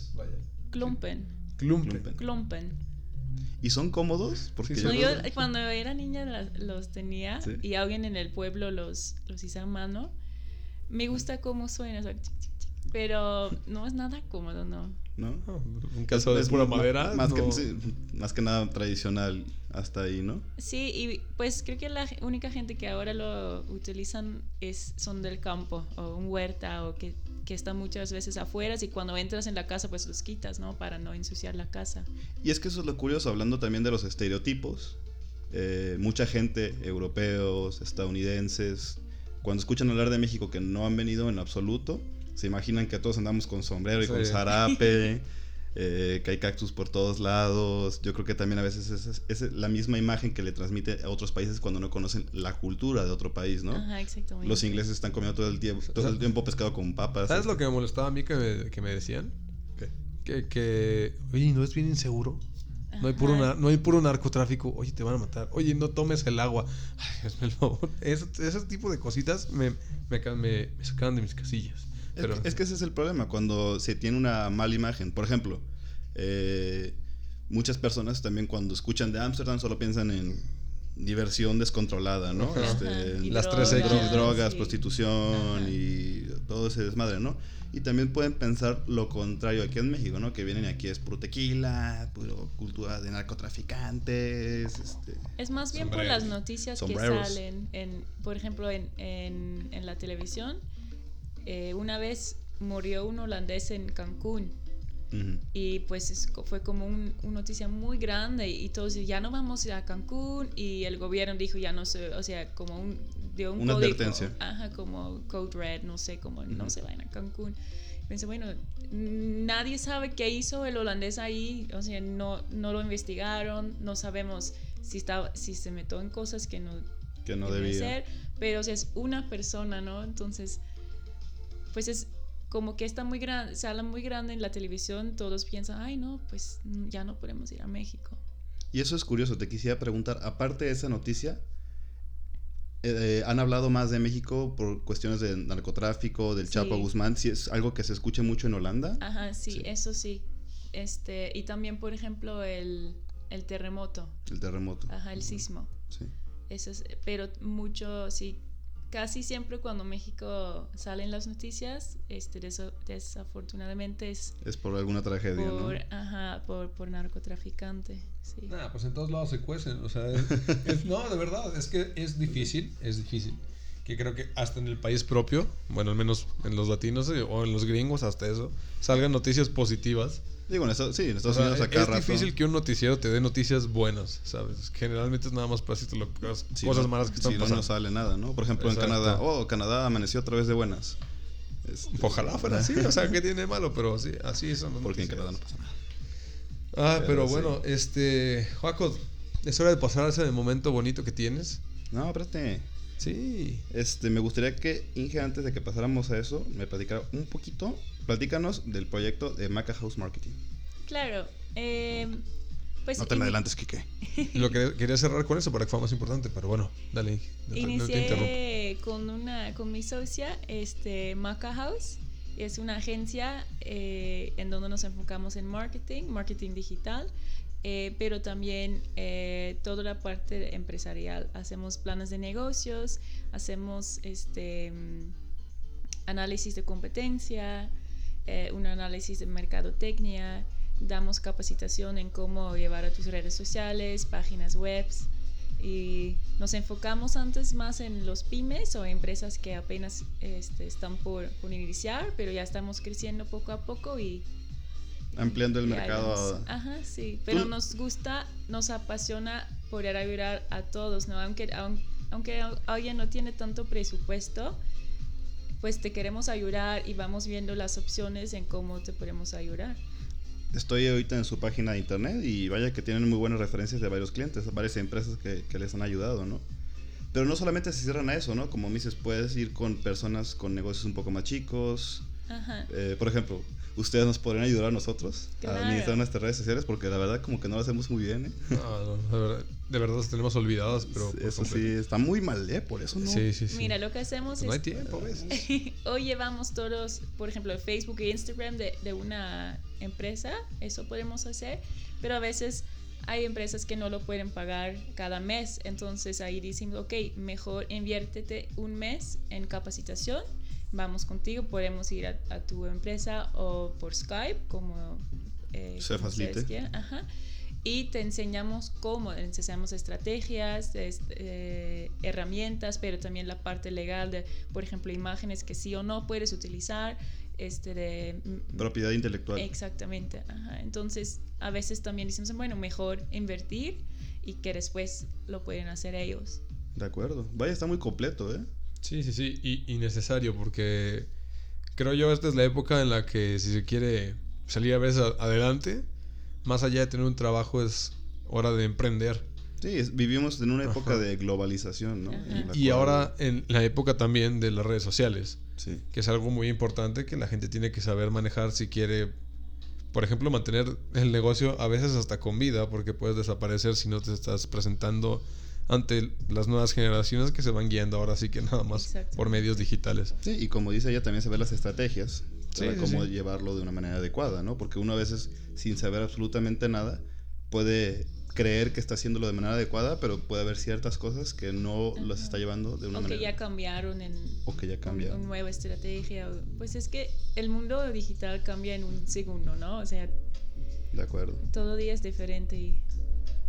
Speaker 3: Klumpen.
Speaker 2: Klumpen.
Speaker 3: Klumpen.
Speaker 1: ¿Y son cómodos?
Speaker 3: Porque yo, yo cuando era niña los tenía y alguien en el pueblo los, los hizo a mano. Me gusta cómo suena, pero no es nada cómodo, ¿no?
Speaker 1: ¿No?
Speaker 2: Un caso de pura madera.
Speaker 1: Más, que, más que nada tradicional hasta ahí, ¿no?
Speaker 3: Sí, y pues creo que la única gente que ahora lo utilizan es, son del campo o un huerta o que, que están muchas veces afuera y cuando entras en la casa pues los quitas, ¿no? Para no ensuciar la casa.
Speaker 1: Y es que eso es lo curioso, hablando también de los estereotipos. Eh, mucha gente, europeos, estadounidenses, cuando escuchan hablar de México que no han venido en absoluto, se imaginan que todos andamos con sombrero y con zarape. Eh, que hay cactus por todos lados. Yo creo que también a veces es, es, la misma imagen que le transmite a otros países cuando no conocen la cultura de otro país, ¿no?
Speaker 3: Ajá, exactamente.
Speaker 1: Los ingleses están comiendo todo el tiempo, todo el tiempo pescado con papas.
Speaker 2: ¿Sabes lo que me molestaba a mí que me, que me decían? ¿Qué? Que, que, oye, ¿no es bien inseguro? No hay, puro no hay puro narcotráfico. Oye, te van a matar. Oye, no tomes el agua. Ay, ese, ese tipo de cositas me, me, me, me sacaban de mis casillas.
Speaker 1: Es, que, ese es el problema, cuando se tiene una mala imagen. Por ejemplo, eh, muchas personas también cuando escuchan de Ámsterdam solo piensan en diversión descontrolada, ¿no?
Speaker 3: Este,
Speaker 2: Las tres.
Speaker 1: Drogas, prostitución y todo ese desmadre, ¿no? Y también pueden pensar lo contrario aquí en México, ¿no? Que vienen aquí es puro tequila, puro cultura de narcotraficantes. Este,
Speaker 3: es más bien por las noticias que salen, en, por ejemplo, en, en, en la televisión eh, una vez murió un holandés en Cancún. Y pues fue como una noticia muy grande y todos ya no vamos a Cancún y el gobierno dijo ya no se, o sea, como un, dio un
Speaker 1: una advertencia.
Speaker 3: Ajá, como Code Red, no sé, como no se vayan a Cancún. Pensé, bueno, nadie sabe qué hizo el holandés ahí, o sea, no, no lo investigaron, no sabemos si, estaba, si se metió en cosas que no,
Speaker 1: que no debía
Speaker 3: ser, pero o sea, es una persona, ¿no? Entonces pues es como que está muy grande, se habla muy grande en la televisión, todos piensan, ay no, pues ya no podemos ir a México.
Speaker 1: Y eso es curioso, te quisiera preguntar, aparte de esa noticia, eh, ¿han hablado más de México por cuestiones de narcotráfico, del Chapo Guzmán? ¿Si es algo que se escuche mucho en Holanda?
Speaker 3: Ajá, sí, eso sí. Este, y también, por ejemplo, el, el terremoto.
Speaker 1: El terremoto.
Speaker 3: Ajá, el sismo.
Speaker 1: Sí.
Speaker 3: Eso es, pero mucho, sí, casi siempre cuando México salen las noticias, este, deso- desafortunadamente es
Speaker 1: Es por alguna tragedia,
Speaker 3: por,
Speaker 1: ¿no?
Speaker 3: ajá, por, por narcotraficante. Sí.
Speaker 2: Nah, pues en todos lados se cuecen. O sea, es- es- no, de verdad, es que es difícil, es difícil. Que creo que hasta en el país propio, bueno, al menos en los latinos o en los gringos, hasta eso, salgan noticias positivas.
Speaker 1: Digo, en Estados, sí, en
Speaker 2: O
Speaker 1: Estados
Speaker 2: sea,
Speaker 1: Unidos acá
Speaker 2: es
Speaker 1: rato.
Speaker 2: difícil que un noticiero te dé noticias buenas, ¿sabes? Generalmente es nada más para decirte lo- cosas malas que están
Speaker 1: no,
Speaker 2: pasando.
Speaker 1: no sale nada, ¿no? Por ejemplo,
Speaker 2: Exacto.
Speaker 1: en Canadá, oh, Canadá amaneció otra vez de buenas. Este,
Speaker 2: Ojalá fuera así, o sea, ¿qué tiene de malo? Pero sí, así son las
Speaker 1: Porque en. Canadá no pasa nada.
Speaker 2: Ah,
Speaker 1: Pero
Speaker 2: pero
Speaker 1: sí.
Speaker 2: bueno, este. Joaco, es hora de pasar a ese momento bonito que tienes.
Speaker 1: No, espérate.
Speaker 2: Sí.
Speaker 1: Este, me gustaría que Inge, antes de que pasáramos a eso, me platicara un poquito. Platícanos del proyecto de Maca House Marketing.
Speaker 3: Claro. eh, pues
Speaker 1: No te me adelantes, Kike.
Speaker 2: Lo que quería cerrar con eso para que fuera más importante, pero bueno, dale. no interrumpo.
Speaker 3: Inicié con una con mi socia, este Maca House. Es una agencia eh, en donde nos enfocamos en marketing, marketing digital, eh, pero también eh, toda la parte empresarial. Hacemos planes de negocios, hacemos este mm, análisis de competencia, eh, un análisis de mercadotecnia, damos capacitación en cómo llevar a tus redes sociales, páginas web y nos enfocamos antes más en los pymes o empresas que apenas este, están por, por iniciar, pero ya estamos creciendo poco a poco y
Speaker 1: Ampliando el mercado. a-
Speaker 3: Ajá, sí. Pero
Speaker 1: Tú-
Speaker 3: nos gusta, nos apasiona poder ayudar a todos, ¿no? Aunque, aun- aunque a- alguien no tiene tanto presupuesto, pues te queremos ayudar y vamos viendo las opciones en cómo te podemos ayudar.
Speaker 1: Estoy ahorita en su página de internet y vaya que tienen muy buenas referencias de varios clientes, varias empresas que, que les han ayudado, ¿no? Pero no solamente se cierran a eso, ¿no? Como me dices, puedes ir con personas con negocios un poco más chicos.
Speaker 3: Ajá.
Speaker 1: Eh, por ejemplo, ustedes nos podrían ayudar a nosotros a administrar nuestras redes sociales porque la verdad como que no lo hacemos muy bien, ¿eh?
Speaker 2: No, no, de, verdad, de verdad las tenemos olvidadas, pero.
Speaker 1: eso sí, está muy mal, ¿eh? Por eso no.
Speaker 2: Sí, sí, sí.
Speaker 3: Mira, lo que hacemos
Speaker 2: Pues no hay
Speaker 3: es...
Speaker 2: tiempo, ¿ves?
Speaker 3: Hoy llevamos todos, por ejemplo, el Facebook e Instagram de, de una empresa, eso podemos hacer, pero a veces hay empresas que no lo pueden pagar cada mes, entonces ahí dicen, ok, mejor inviértete un mes en capacitación, vamos contigo, podemos ir a, a tu empresa o por Skype, como, eh,
Speaker 1: Se
Speaker 3: como
Speaker 1: facilite.
Speaker 3: ajá, y te enseñamos cómo, te enseñamos estrategias, es- eh, herramientas, pero también la parte legal de, por ejemplo, imágenes que sí o no puedes utilizar, este de mm,
Speaker 1: Propiedad intelectual.
Speaker 3: exactamente, ajá. entonces a veces también decimos bueno mejor invertir y que después lo pueden hacer ellos.
Speaker 1: De acuerdo. Vaya, está muy completo, ¿eh?
Speaker 2: Sí, sí, sí. Y, y necesario, porque creo yo esta es la época en la que si se quiere salir a veces adelante, más allá de tener un trabajo, es hora de emprender.
Speaker 1: Sí, es- vivimos en una época
Speaker 2: Ajá.
Speaker 1: de globalización, ¿no? En
Speaker 2: Y
Speaker 1: cual-
Speaker 2: ahora en la época también de las redes sociales,
Speaker 1: Sí.
Speaker 2: que es algo muy importante que la gente tiene que saber manejar si quiere, por ejemplo, mantener el negocio a veces hasta con vida, porque puedes desaparecer si no te estás presentando ante las nuevas generaciones que se van guiando ahora sí que nada más
Speaker 3: Exacto.
Speaker 2: por medios digitales.
Speaker 1: Sí, y como dice ella, también se ven las estrategias
Speaker 2: Sí,
Speaker 1: para
Speaker 2: sí,
Speaker 1: cómo
Speaker 2: sí.
Speaker 1: llevarlo de una manera adecuada, ¿no? Porque uno a veces, sin saber absolutamente nada, puede creer que está haciéndolo de manera adecuada, pero puede haber ciertas cosas que no las
Speaker 3: Ajá.
Speaker 1: está llevando de una
Speaker 3: O que
Speaker 1: manera...
Speaker 3: ya cambiaron en
Speaker 1: o que ya
Speaker 3: un-
Speaker 1: cambia.
Speaker 3: una nueva estrategia. o- Pues es que el mundo digital cambia en un segundo, ¿no? O sea,
Speaker 1: De acuerdo.
Speaker 3: todo día es diferente y...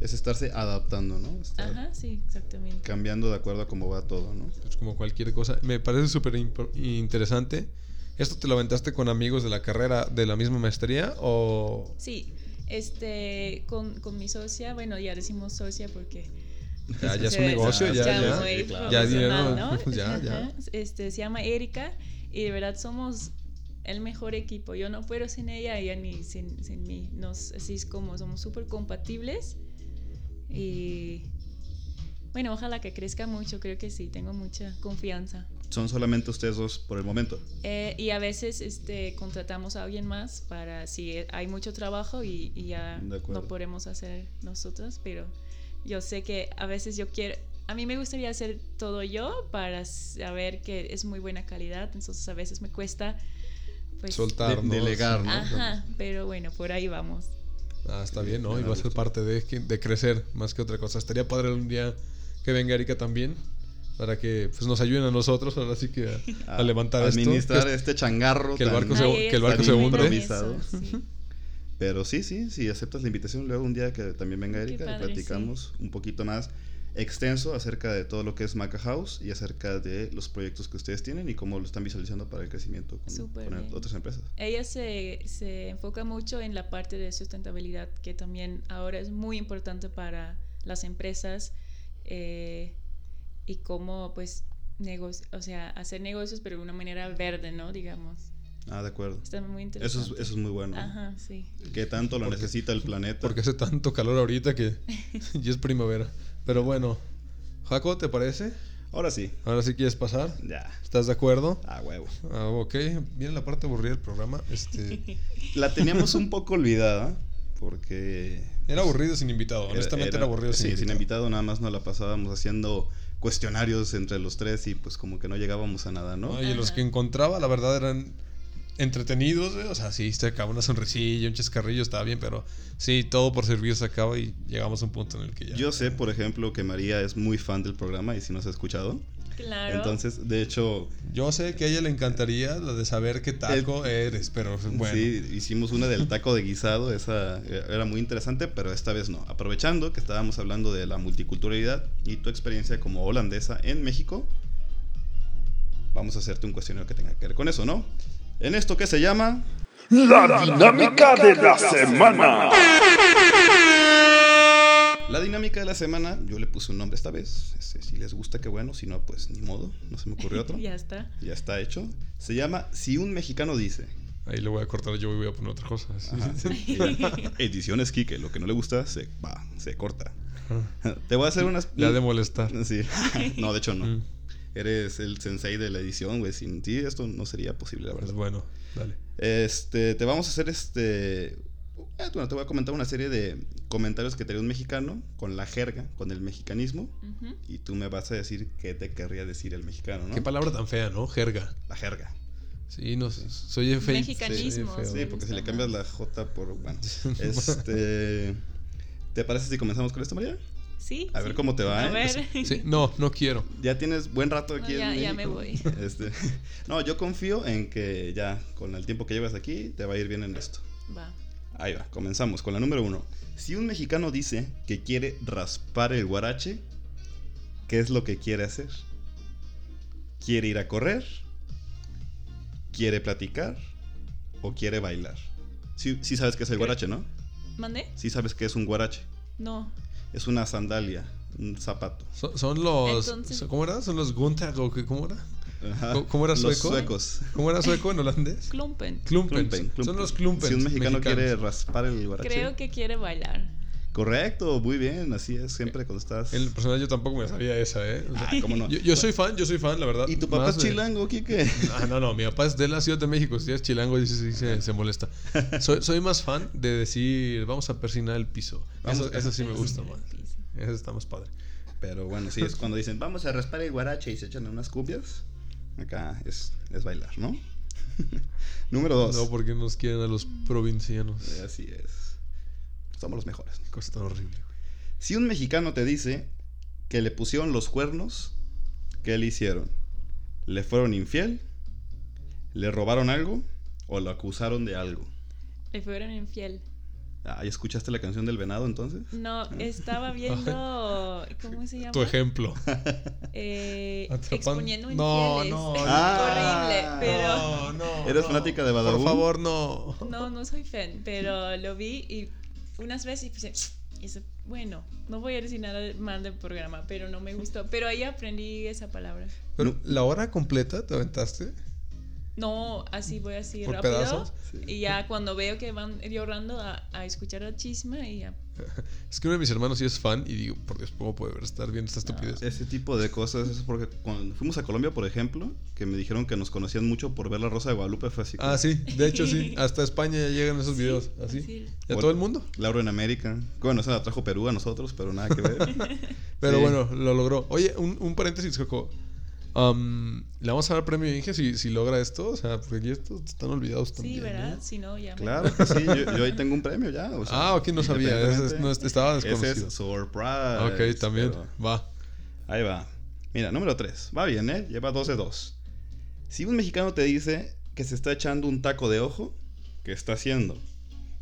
Speaker 1: Es estarse adaptando, ¿no? Estar
Speaker 3: Ajá, sí, exactamente.
Speaker 1: cambiando de acuerdo a cómo va todo, ¿no?
Speaker 2: Es como cualquier cosa. Me parece súper interesante. ¿Esto te lo aventaste con amigos de la carrera de la misma maestría o...?
Speaker 3: Sí, este, con, con mi socia, bueno, ya decimos socia porque...
Speaker 2: Ya, ya es un negocio, ya, ya.
Speaker 1: Sí, claro.
Speaker 2: Ya dinero,
Speaker 3: ¿no?
Speaker 2: ya, ya.
Speaker 3: Este, se llama Erika y de verdad somos el mejor equipo. Yo no puedo sin ella, ella ni sin, sin mí. Nos, así es como somos súper compatibles y... Bueno, ojalá que crezca mucho, creo que sí, tengo mucha confianza.
Speaker 1: Son solamente ustedes dos por el momento.
Speaker 3: Eh, y a veces este, contratamos a alguien más para si hay mucho trabajo y, y ya no podemos hacer nosotros, pero yo sé que a veces yo quiero, a mí me gustaría hacer todo yo para saber que es muy buena calidad, entonces a veces me cuesta pues...
Speaker 2: Soltar,
Speaker 1: De-
Speaker 2: ¿no?
Speaker 1: delegar, ¿no?
Speaker 3: Ajá, pero bueno, por ahí vamos.
Speaker 2: Ah, está bien, ¿no? Y va a ser parte de, de crecer más que otra cosa. Estaría padre un día que venga Erika también para que pues, nos ayuden a nosotros ahora sí que a, a levantar esto.
Speaker 1: administrar
Speaker 2: que-
Speaker 1: este changarro.
Speaker 2: que el barco se- que el barco se hunde.
Speaker 3: eso, sí.
Speaker 1: Pero sí, sí, si aceptas la invitación, luego un día que también venga Erika, y
Speaker 3: padre,
Speaker 1: platicamos un poquito más extenso acerca de todo lo que es Maca House y acerca de los proyectos que ustedes tienen y cómo lo están visualizando para el crecimiento con, otras empresas.
Speaker 3: Ella se, se enfoca mucho en la parte de sustentabilidad, que también ahora es muy importante para las empresas eh, y cómo, pues, negoci- o sea, hacer negocios, pero de una manera verde, ¿no? Digamos.
Speaker 1: Ah, de acuerdo.
Speaker 3: Está muy
Speaker 1: Eso
Speaker 3: interesante.
Speaker 1: es, eso es muy bueno.
Speaker 3: Ajá, sí.
Speaker 1: Que tanto lo
Speaker 2: Porque-
Speaker 1: necesita el planeta.
Speaker 2: Porque hace tanto calor ahorita que ya es primavera. Pero bueno, Jaco, ¿te parece?
Speaker 1: Ahora sí,
Speaker 2: Ahora sí quieres pasar.
Speaker 1: ya.
Speaker 2: ¿Estás de acuerdo?
Speaker 1: Ah, huevo.
Speaker 2: Ah, ok, viene la parte aburrida del programa. Este,
Speaker 1: La teníamos un poco olvidada porque...
Speaker 2: era aburrido sin invitado, honestamente era, aburrido
Speaker 1: sí,
Speaker 2: sin
Speaker 1: sin
Speaker 2: invitado.
Speaker 1: nada más nos la pasábamos haciendo cuestionarios entre los tres y pues como que no llegábamos a nada, ¿no?
Speaker 2: Oye, los
Speaker 3: Ajá.
Speaker 2: que encontraba, la verdad, eran entretenidos, ¿eh? o sea, sí, se acaba una sonrisilla, un chascarrillo, estaba bien, pero sí, todo por servir se acaba y llegamos a un punto en el que ya.
Speaker 1: Yo sé, por ejemplo, que María es muy fan del programa y si nos ha escuchado.
Speaker 3: Claro.
Speaker 1: Entonces, de hecho,
Speaker 2: Yo sé que a ella le encantaría lo de saber qué taco eres, pero bueno.
Speaker 1: sí, hicimos una del taco de guisado, esa eh, era muy interesante, pero esta vez no. Aprovechando que estábamos hablando de la multiculturalidad y tu experiencia como holandesa en México, vamos a hacerte un cuestionario que tenga que ver con eso, ¿no? En esto que se llama...
Speaker 4: La dinámica de la semana.
Speaker 1: La dinámica de la semana, yo le puse un nombre esta vez. si les gusta, qué bueno. Si no, pues ni modo. No se me ocurrió otro.
Speaker 3: ya está.
Speaker 1: Ya está hecho. Se llama Si un mexicano dice.
Speaker 2: Ahí le voy a cortar yo y voy a poner otra cosa.
Speaker 1: Ediciones Kike. Lo que no le gusta, se va, se corta. Te voy a hacer unas.
Speaker 2: Le ha de molestar.
Speaker 1: Sí. No, de hecho no. Eres el sensei de la edición, güey. Sin ti esto no sería posible, la
Speaker 2: Pues
Speaker 1: verdad.
Speaker 2: bueno, dale.
Speaker 1: Este, te vamos a hacer este. eh, bueno, te voy a comentar una serie de comentarios que te haría un mexicano con la jerga, con el mexicanismo. Y tú me vas a decir qué te querría decir el mexicano, ¿no?
Speaker 2: Qué palabra tan fea, ¿no? Jerga.
Speaker 1: La jerga.
Speaker 2: Sí, no sé. Soy feo. Soy feo.
Speaker 1: Sí, porque si le cambias la J por. Bueno. Este. ¿Te parece si comenzamos con esto, María?
Speaker 3: Sí.
Speaker 1: A ver
Speaker 3: sí.
Speaker 1: cómo te va,
Speaker 3: A
Speaker 1: ¿eh?
Speaker 3: ver.
Speaker 2: Sí, no, no quiero.
Speaker 1: Ya tienes buen rato aquí
Speaker 3: No, ya-
Speaker 1: en
Speaker 3: ya me voy.
Speaker 1: Este, no, yo confío en que ya con el tiempo que llevas aquí te va a ir bien en esto.
Speaker 3: Va.
Speaker 1: Ahí va, comenzamos con la número uno. Si un mexicano dice que quiere raspar el guarache, ¿qué es lo que quiere hacer? ¿Quiere ir a correr? ¿Quiere platicar? ¿O quiere bailar? Sí, sí sabes qué es el guarache, ¿no?
Speaker 3: ¿Mandé?
Speaker 1: Sí sabes qué es un guarache.
Speaker 3: No.
Speaker 1: Es una sandalia, un zapato.
Speaker 2: Son, son los.
Speaker 3: Entonces-
Speaker 2: ¿Cómo era? ¿Son los Gunther o qué? ¿Cómo era?
Speaker 1: Ajá.
Speaker 2: ¿Cómo- era
Speaker 1: Los
Speaker 2: sueco?
Speaker 1: suecos.
Speaker 2: ¿Cómo era sueco en holandés?
Speaker 3: Klumpen.
Speaker 2: Klumpen.
Speaker 1: Klumpen,
Speaker 2: Son
Speaker 1: klumpen.
Speaker 2: los Klumpen.
Speaker 1: Si un mexicano
Speaker 2: mexicanos.
Speaker 1: quiere raspar el guarache.
Speaker 3: Creo que quiere bailar.
Speaker 1: Correcto, muy bien, así es, siempre cuando estás...
Speaker 2: En el personal yo tampoco me sabía esa, ¿eh? O sea,
Speaker 1: Ah, ¿cómo no?
Speaker 2: yo, yo soy fan, yo soy fan, la verdad.
Speaker 1: ¿Y tu papá
Speaker 2: Más
Speaker 1: es chilango, Kike?
Speaker 2: Ah, no, no, mi papá es de la Ciudad de México. Si es chilango, sí, sí, se, se molesta. Soy, soy más fan de decir, vamos a persinar el piso.
Speaker 1: Vamos
Speaker 2: eso, eso sí me gusta más. Eso está más padre.
Speaker 1: Pero bueno, sí, es cuando dicen, vamos a raspar el guarache y se echan unas cumbias. Acá es, es bailar, ¿no? Número dos.
Speaker 2: No, porque nos quieren a los provincianos.
Speaker 1: Así es. Somos los mejores.
Speaker 2: Cosa tan horrible.
Speaker 1: Si un mexicano te dice que le pusieron los cuernos, ¿qué le hicieron? ¿Le fueron infiel? ¿Le robaron algo? ¿O lo acusaron de algo?
Speaker 3: Le fueron infiel.
Speaker 1: Ah, ¿y escuchaste la canción del venado entonces?
Speaker 3: No, estaba viendo. ¿Cómo se llama?
Speaker 2: Tu ejemplo.
Speaker 3: Eh, exponiendo
Speaker 2: No,
Speaker 3: infieles.
Speaker 2: no,
Speaker 1: Ah.
Speaker 3: horrible, pero.
Speaker 2: No, no.
Speaker 1: ¿Eres
Speaker 2: no.
Speaker 1: fanática de
Speaker 2: Por
Speaker 1: Badabun?
Speaker 2: favor, no.
Speaker 3: No, no soy fan, pero lo vi y unas veces y pensé, y eso- bueno, no voy a decir nada mal del programa, pero no me gustó. Pero ahí aprendí esa palabra.
Speaker 2: Pero, ¿la hora completa te aventaste?
Speaker 3: No, así voy así
Speaker 2: ¿Por
Speaker 3: rápido.
Speaker 2: pedazos?
Speaker 1: Sí.
Speaker 3: Y ya cuando veo que van llorando a, a escuchar el chisme y ya.
Speaker 2: Es que uno de mis hermanos sí es fan y digo, por Dios, ¿cómo puede ver estar viendo esta estupidez?
Speaker 1: Ese tipo de cosas, es porque cuando fuimos a Colombia, por ejemplo, que me dijeron que nos conocían mucho por ver la Rosa de Guadalupe, fue así. como,
Speaker 2: Ah, sí, de hecho sí. Hasta España ya llegan esos videos. Así.
Speaker 3: Sí.
Speaker 2: ¿Y a
Speaker 1: Bueno.
Speaker 2: todo el mundo?
Speaker 1: Laura en América. Bueno, esa la trajo Perú a nosotros, pero nada que ver.
Speaker 2: Pero
Speaker 1: Sí.
Speaker 2: bueno, lo logró. Oye, un, un paréntesis, Coco. Am, ¿Le vamos a dar premio a Inge si, si logra esto? O sea, porque aquí estos están olvidados también.
Speaker 3: Sí, ¿verdad?
Speaker 2: ¿eh?
Speaker 3: Si no, ya me-
Speaker 1: Claro que sí, yo, yo ahí tengo un premio ya. o sea,
Speaker 2: Ah, ok, no sabía. Ese es- no, estaba
Speaker 1: Ese
Speaker 2: desconocido.
Speaker 1: es surprise.
Speaker 2: ok, también.
Speaker 1: pero
Speaker 2: Va.
Speaker 1: Ahí va. Mira, número 3. Va bien, ¿eh? Lleva 2 de 2. Si un mexicano te dice que se está echando un taco de ojo, ¿qué está haciendo?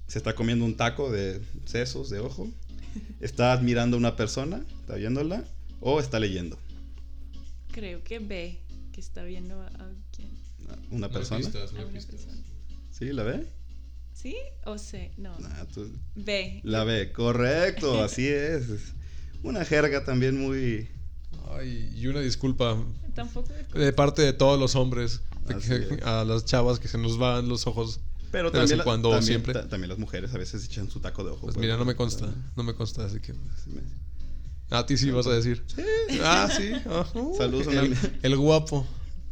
Speaker 1: Se está comiendo un taco de sesos de ojo. Está admirando a una persona, está viéndola, o está leyendo.
Speaker 3: Creo que B, que está viendo a, a quién.
Speaker 1: Una
Speaker 2: No hay
Speaker 1: persona.
Speaker 2: pistas, no
Speaker 3: A
Speaker 2: hay
Speaker 3: una
Speaker 2: pistas.
Speaker 3: persona.
Speaker 1: ¿Sí? ¿La ve?
Speaker 3: ¿Sí o C? No.
Speaker 1: Nah, tú-
Speaker 3: B.
Speaker 1: La ve, correcto, así es. Una jerga también muy.
Speaker 2: Ay, y una disculpa
Speaker 3: Tampoco.
Speaker 2: de parte de todos los hombres, que- a las chavas que se nos van los ojos.
Speaker 1: Pero
Speaker 2: De vez
Speaker 1: también, la-
Speaker 2: cuando,
Speaker 1: también,
Speaker 2: siempre.
Speaker 1: ta- también las mujeres a veces echan su taco de ojo.
Speaker 2: Pues
Speaker 1: por-
Speaker 2: mira, no me consta, no me consta, así que... pues, A ti sí vas a decir. Ah, sí. ah, uh,
Speaker 1: Saludos a una
Speaker 2: el, el guapo.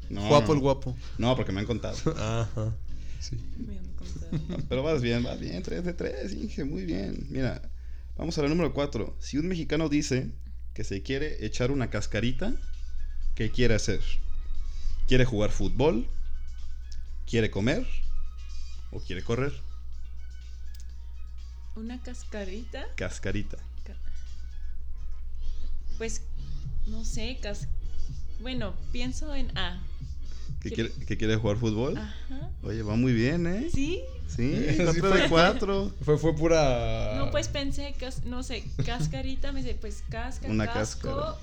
Speaker 1: No,
Speaker 2: guapo
Speaker 1: no.
Speaker 2: el guapo.
Speaker 1: No, porque me han contado.
Speaker 2: Ajá. Sí.
Speaker 3: Me han contado.
Speaker 1: Pero vas bien, vas bien, 3 de 3, Inge, muy bien. Mira, vamos a la número 4. Si un mexicano dice que se quiere echar una cascarita, ¿qué quiere hacer? ¿Quiere jugar fútbol? ¿Quiere comer? ¿O quiere correr?
Speaker 3: Una cascarita.
Speaker 1: Cascarita.
Speaker 3: Pues, no sé, cas... Bueno, pienso en A.
Speaker 1: ¿Qué
Speaker 3: Quiere-
Speaker 1: quiere, que quiere jugar fútbol?
Speaker 3: Ajá.
Speaker 1: Oye, va muy bien, ¿eh?
Speaker 3: ¿Sí?
Speaker 1: Sí,
Speaker 2: Sí,
Speaker 1: 4
Speaker 2: fue-
Speaker 1: de 4.
Speaker 2: Fue, fue pura...
Speaker 3: No, pues pensé, cas- no sé, cascarita, me dice, pues casca,
Speaker 1: Una
Speaker 3: casco,
Speaker 1: cáscara.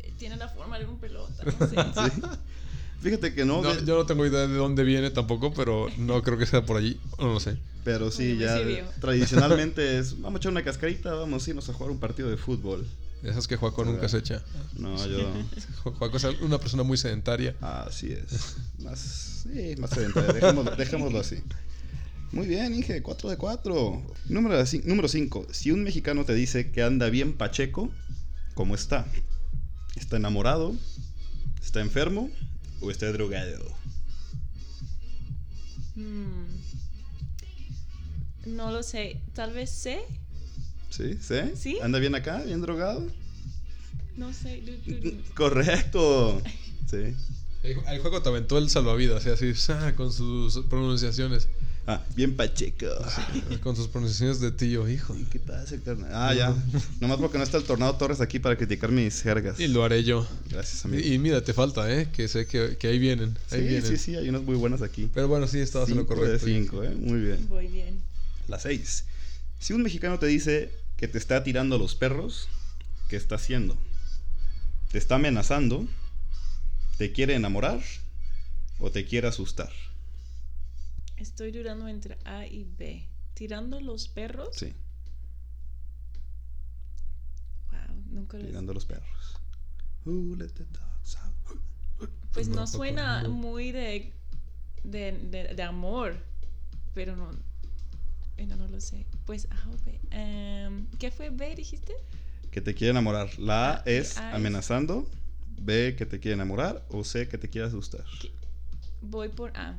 Speaker 3: eh, tiene la forma de una pelota, no sé.
Speaker 1: Sí. Fíjate que no,
Speaker 2: yo no tengo idea de dónde viene tampoco, pero no creo que sea por allí. No lo sé.
Speaker 1: pero sí, ya tradicionalmente es, vamos a echar una cascarita, vamos a irnos a jugar un partido de fútbol.
Speaker 2: Esas que Juaco nunca se echa.
Speaker 1: No, yo...
Speaker 2: Juaco es una persona muy sedentaria.
Speaker 1: Así es. Más, sí, más sedentario. Dejémoslo, dejémoslo así. Muy bien, Inge, 4 de 4. Número 5. Si un mexicano te dice que anda bien pacheco, ¿cómo está? ¿Está enamorado? ¿Está enfermo? ¿O está drogado?
Speaker 3: Mm. No lo sé, tal vez C,
Speaker 1: ¿Sí? ¿Sí?
Speaker 3: ¿Sí?
Speaker 1: ¿Anda bien acá? ¿Bien drogado?
Speaker 3: no sé.
Speaker 1: Correcto. Sí.
Speaker 2: El, juego te aventó el salvavidas, así, ah, con sus pronunciaciones.
Speaker 1: Ah, bien pacheco.
Speaker 2: Con sus pronunciaciones de tío, hijo.
Speaker 1: ¿Y qué pasa, carnal? Ah, ya. Nomás porque no está el Tornado Torres aquí para criticar mis jergas.
Speaker 2: Y lo haré yo.
Speaker 1: Gracias, amigo.
Speaker 2: Y, y mira, te falta, ¿eh? Que sé que, que ahí vienen. Ahí
Speaker 1: sí,
Speaker 2: vienen.
Speaker 1: sí, sí, hay unas muy buenas aquí.
Speaker 2: Pero bueno, sí, estabas en lo
Speaker 1: Cinco
Speaker 2: correcto.
Speaker 1: de 5, ¿eh? Muy bien.
Speaker 3: Voy bien.
Speaker 1: La 6. Si un mexicano te dice que te está tirando los perros, ¿qué está haciendo? ¿Te está amenazando? ¿Te quiere enamorar? ¿O te quiere asustar?
Speaker 3: Estoy dudando entre A y B. ¿Tirando los perros?
Speaker 1: Sí,
Speaker 3: Wow, nunca lo
Speaker 1: tirando los perros. Who let the dogs out?
Speaker 3: Pues no
Speaker 2: No,
Speaker 3: suena
Speaker 2: no.
Speaker 3: muy de, de, de, de amor, pero no, bueno, no lo sé. Pues A o B. Em, ¿Qué fue B, dijiste?
Speaker 1: Que te quiere enamorar. La A
Speaker 3: Ah,
Speaker 1: es
Speaker 3: A es-
Speaker 1: amenazando. B, que te quiere enamorar. O C, que te quiere asustar.
Speaker 3: Voy por A.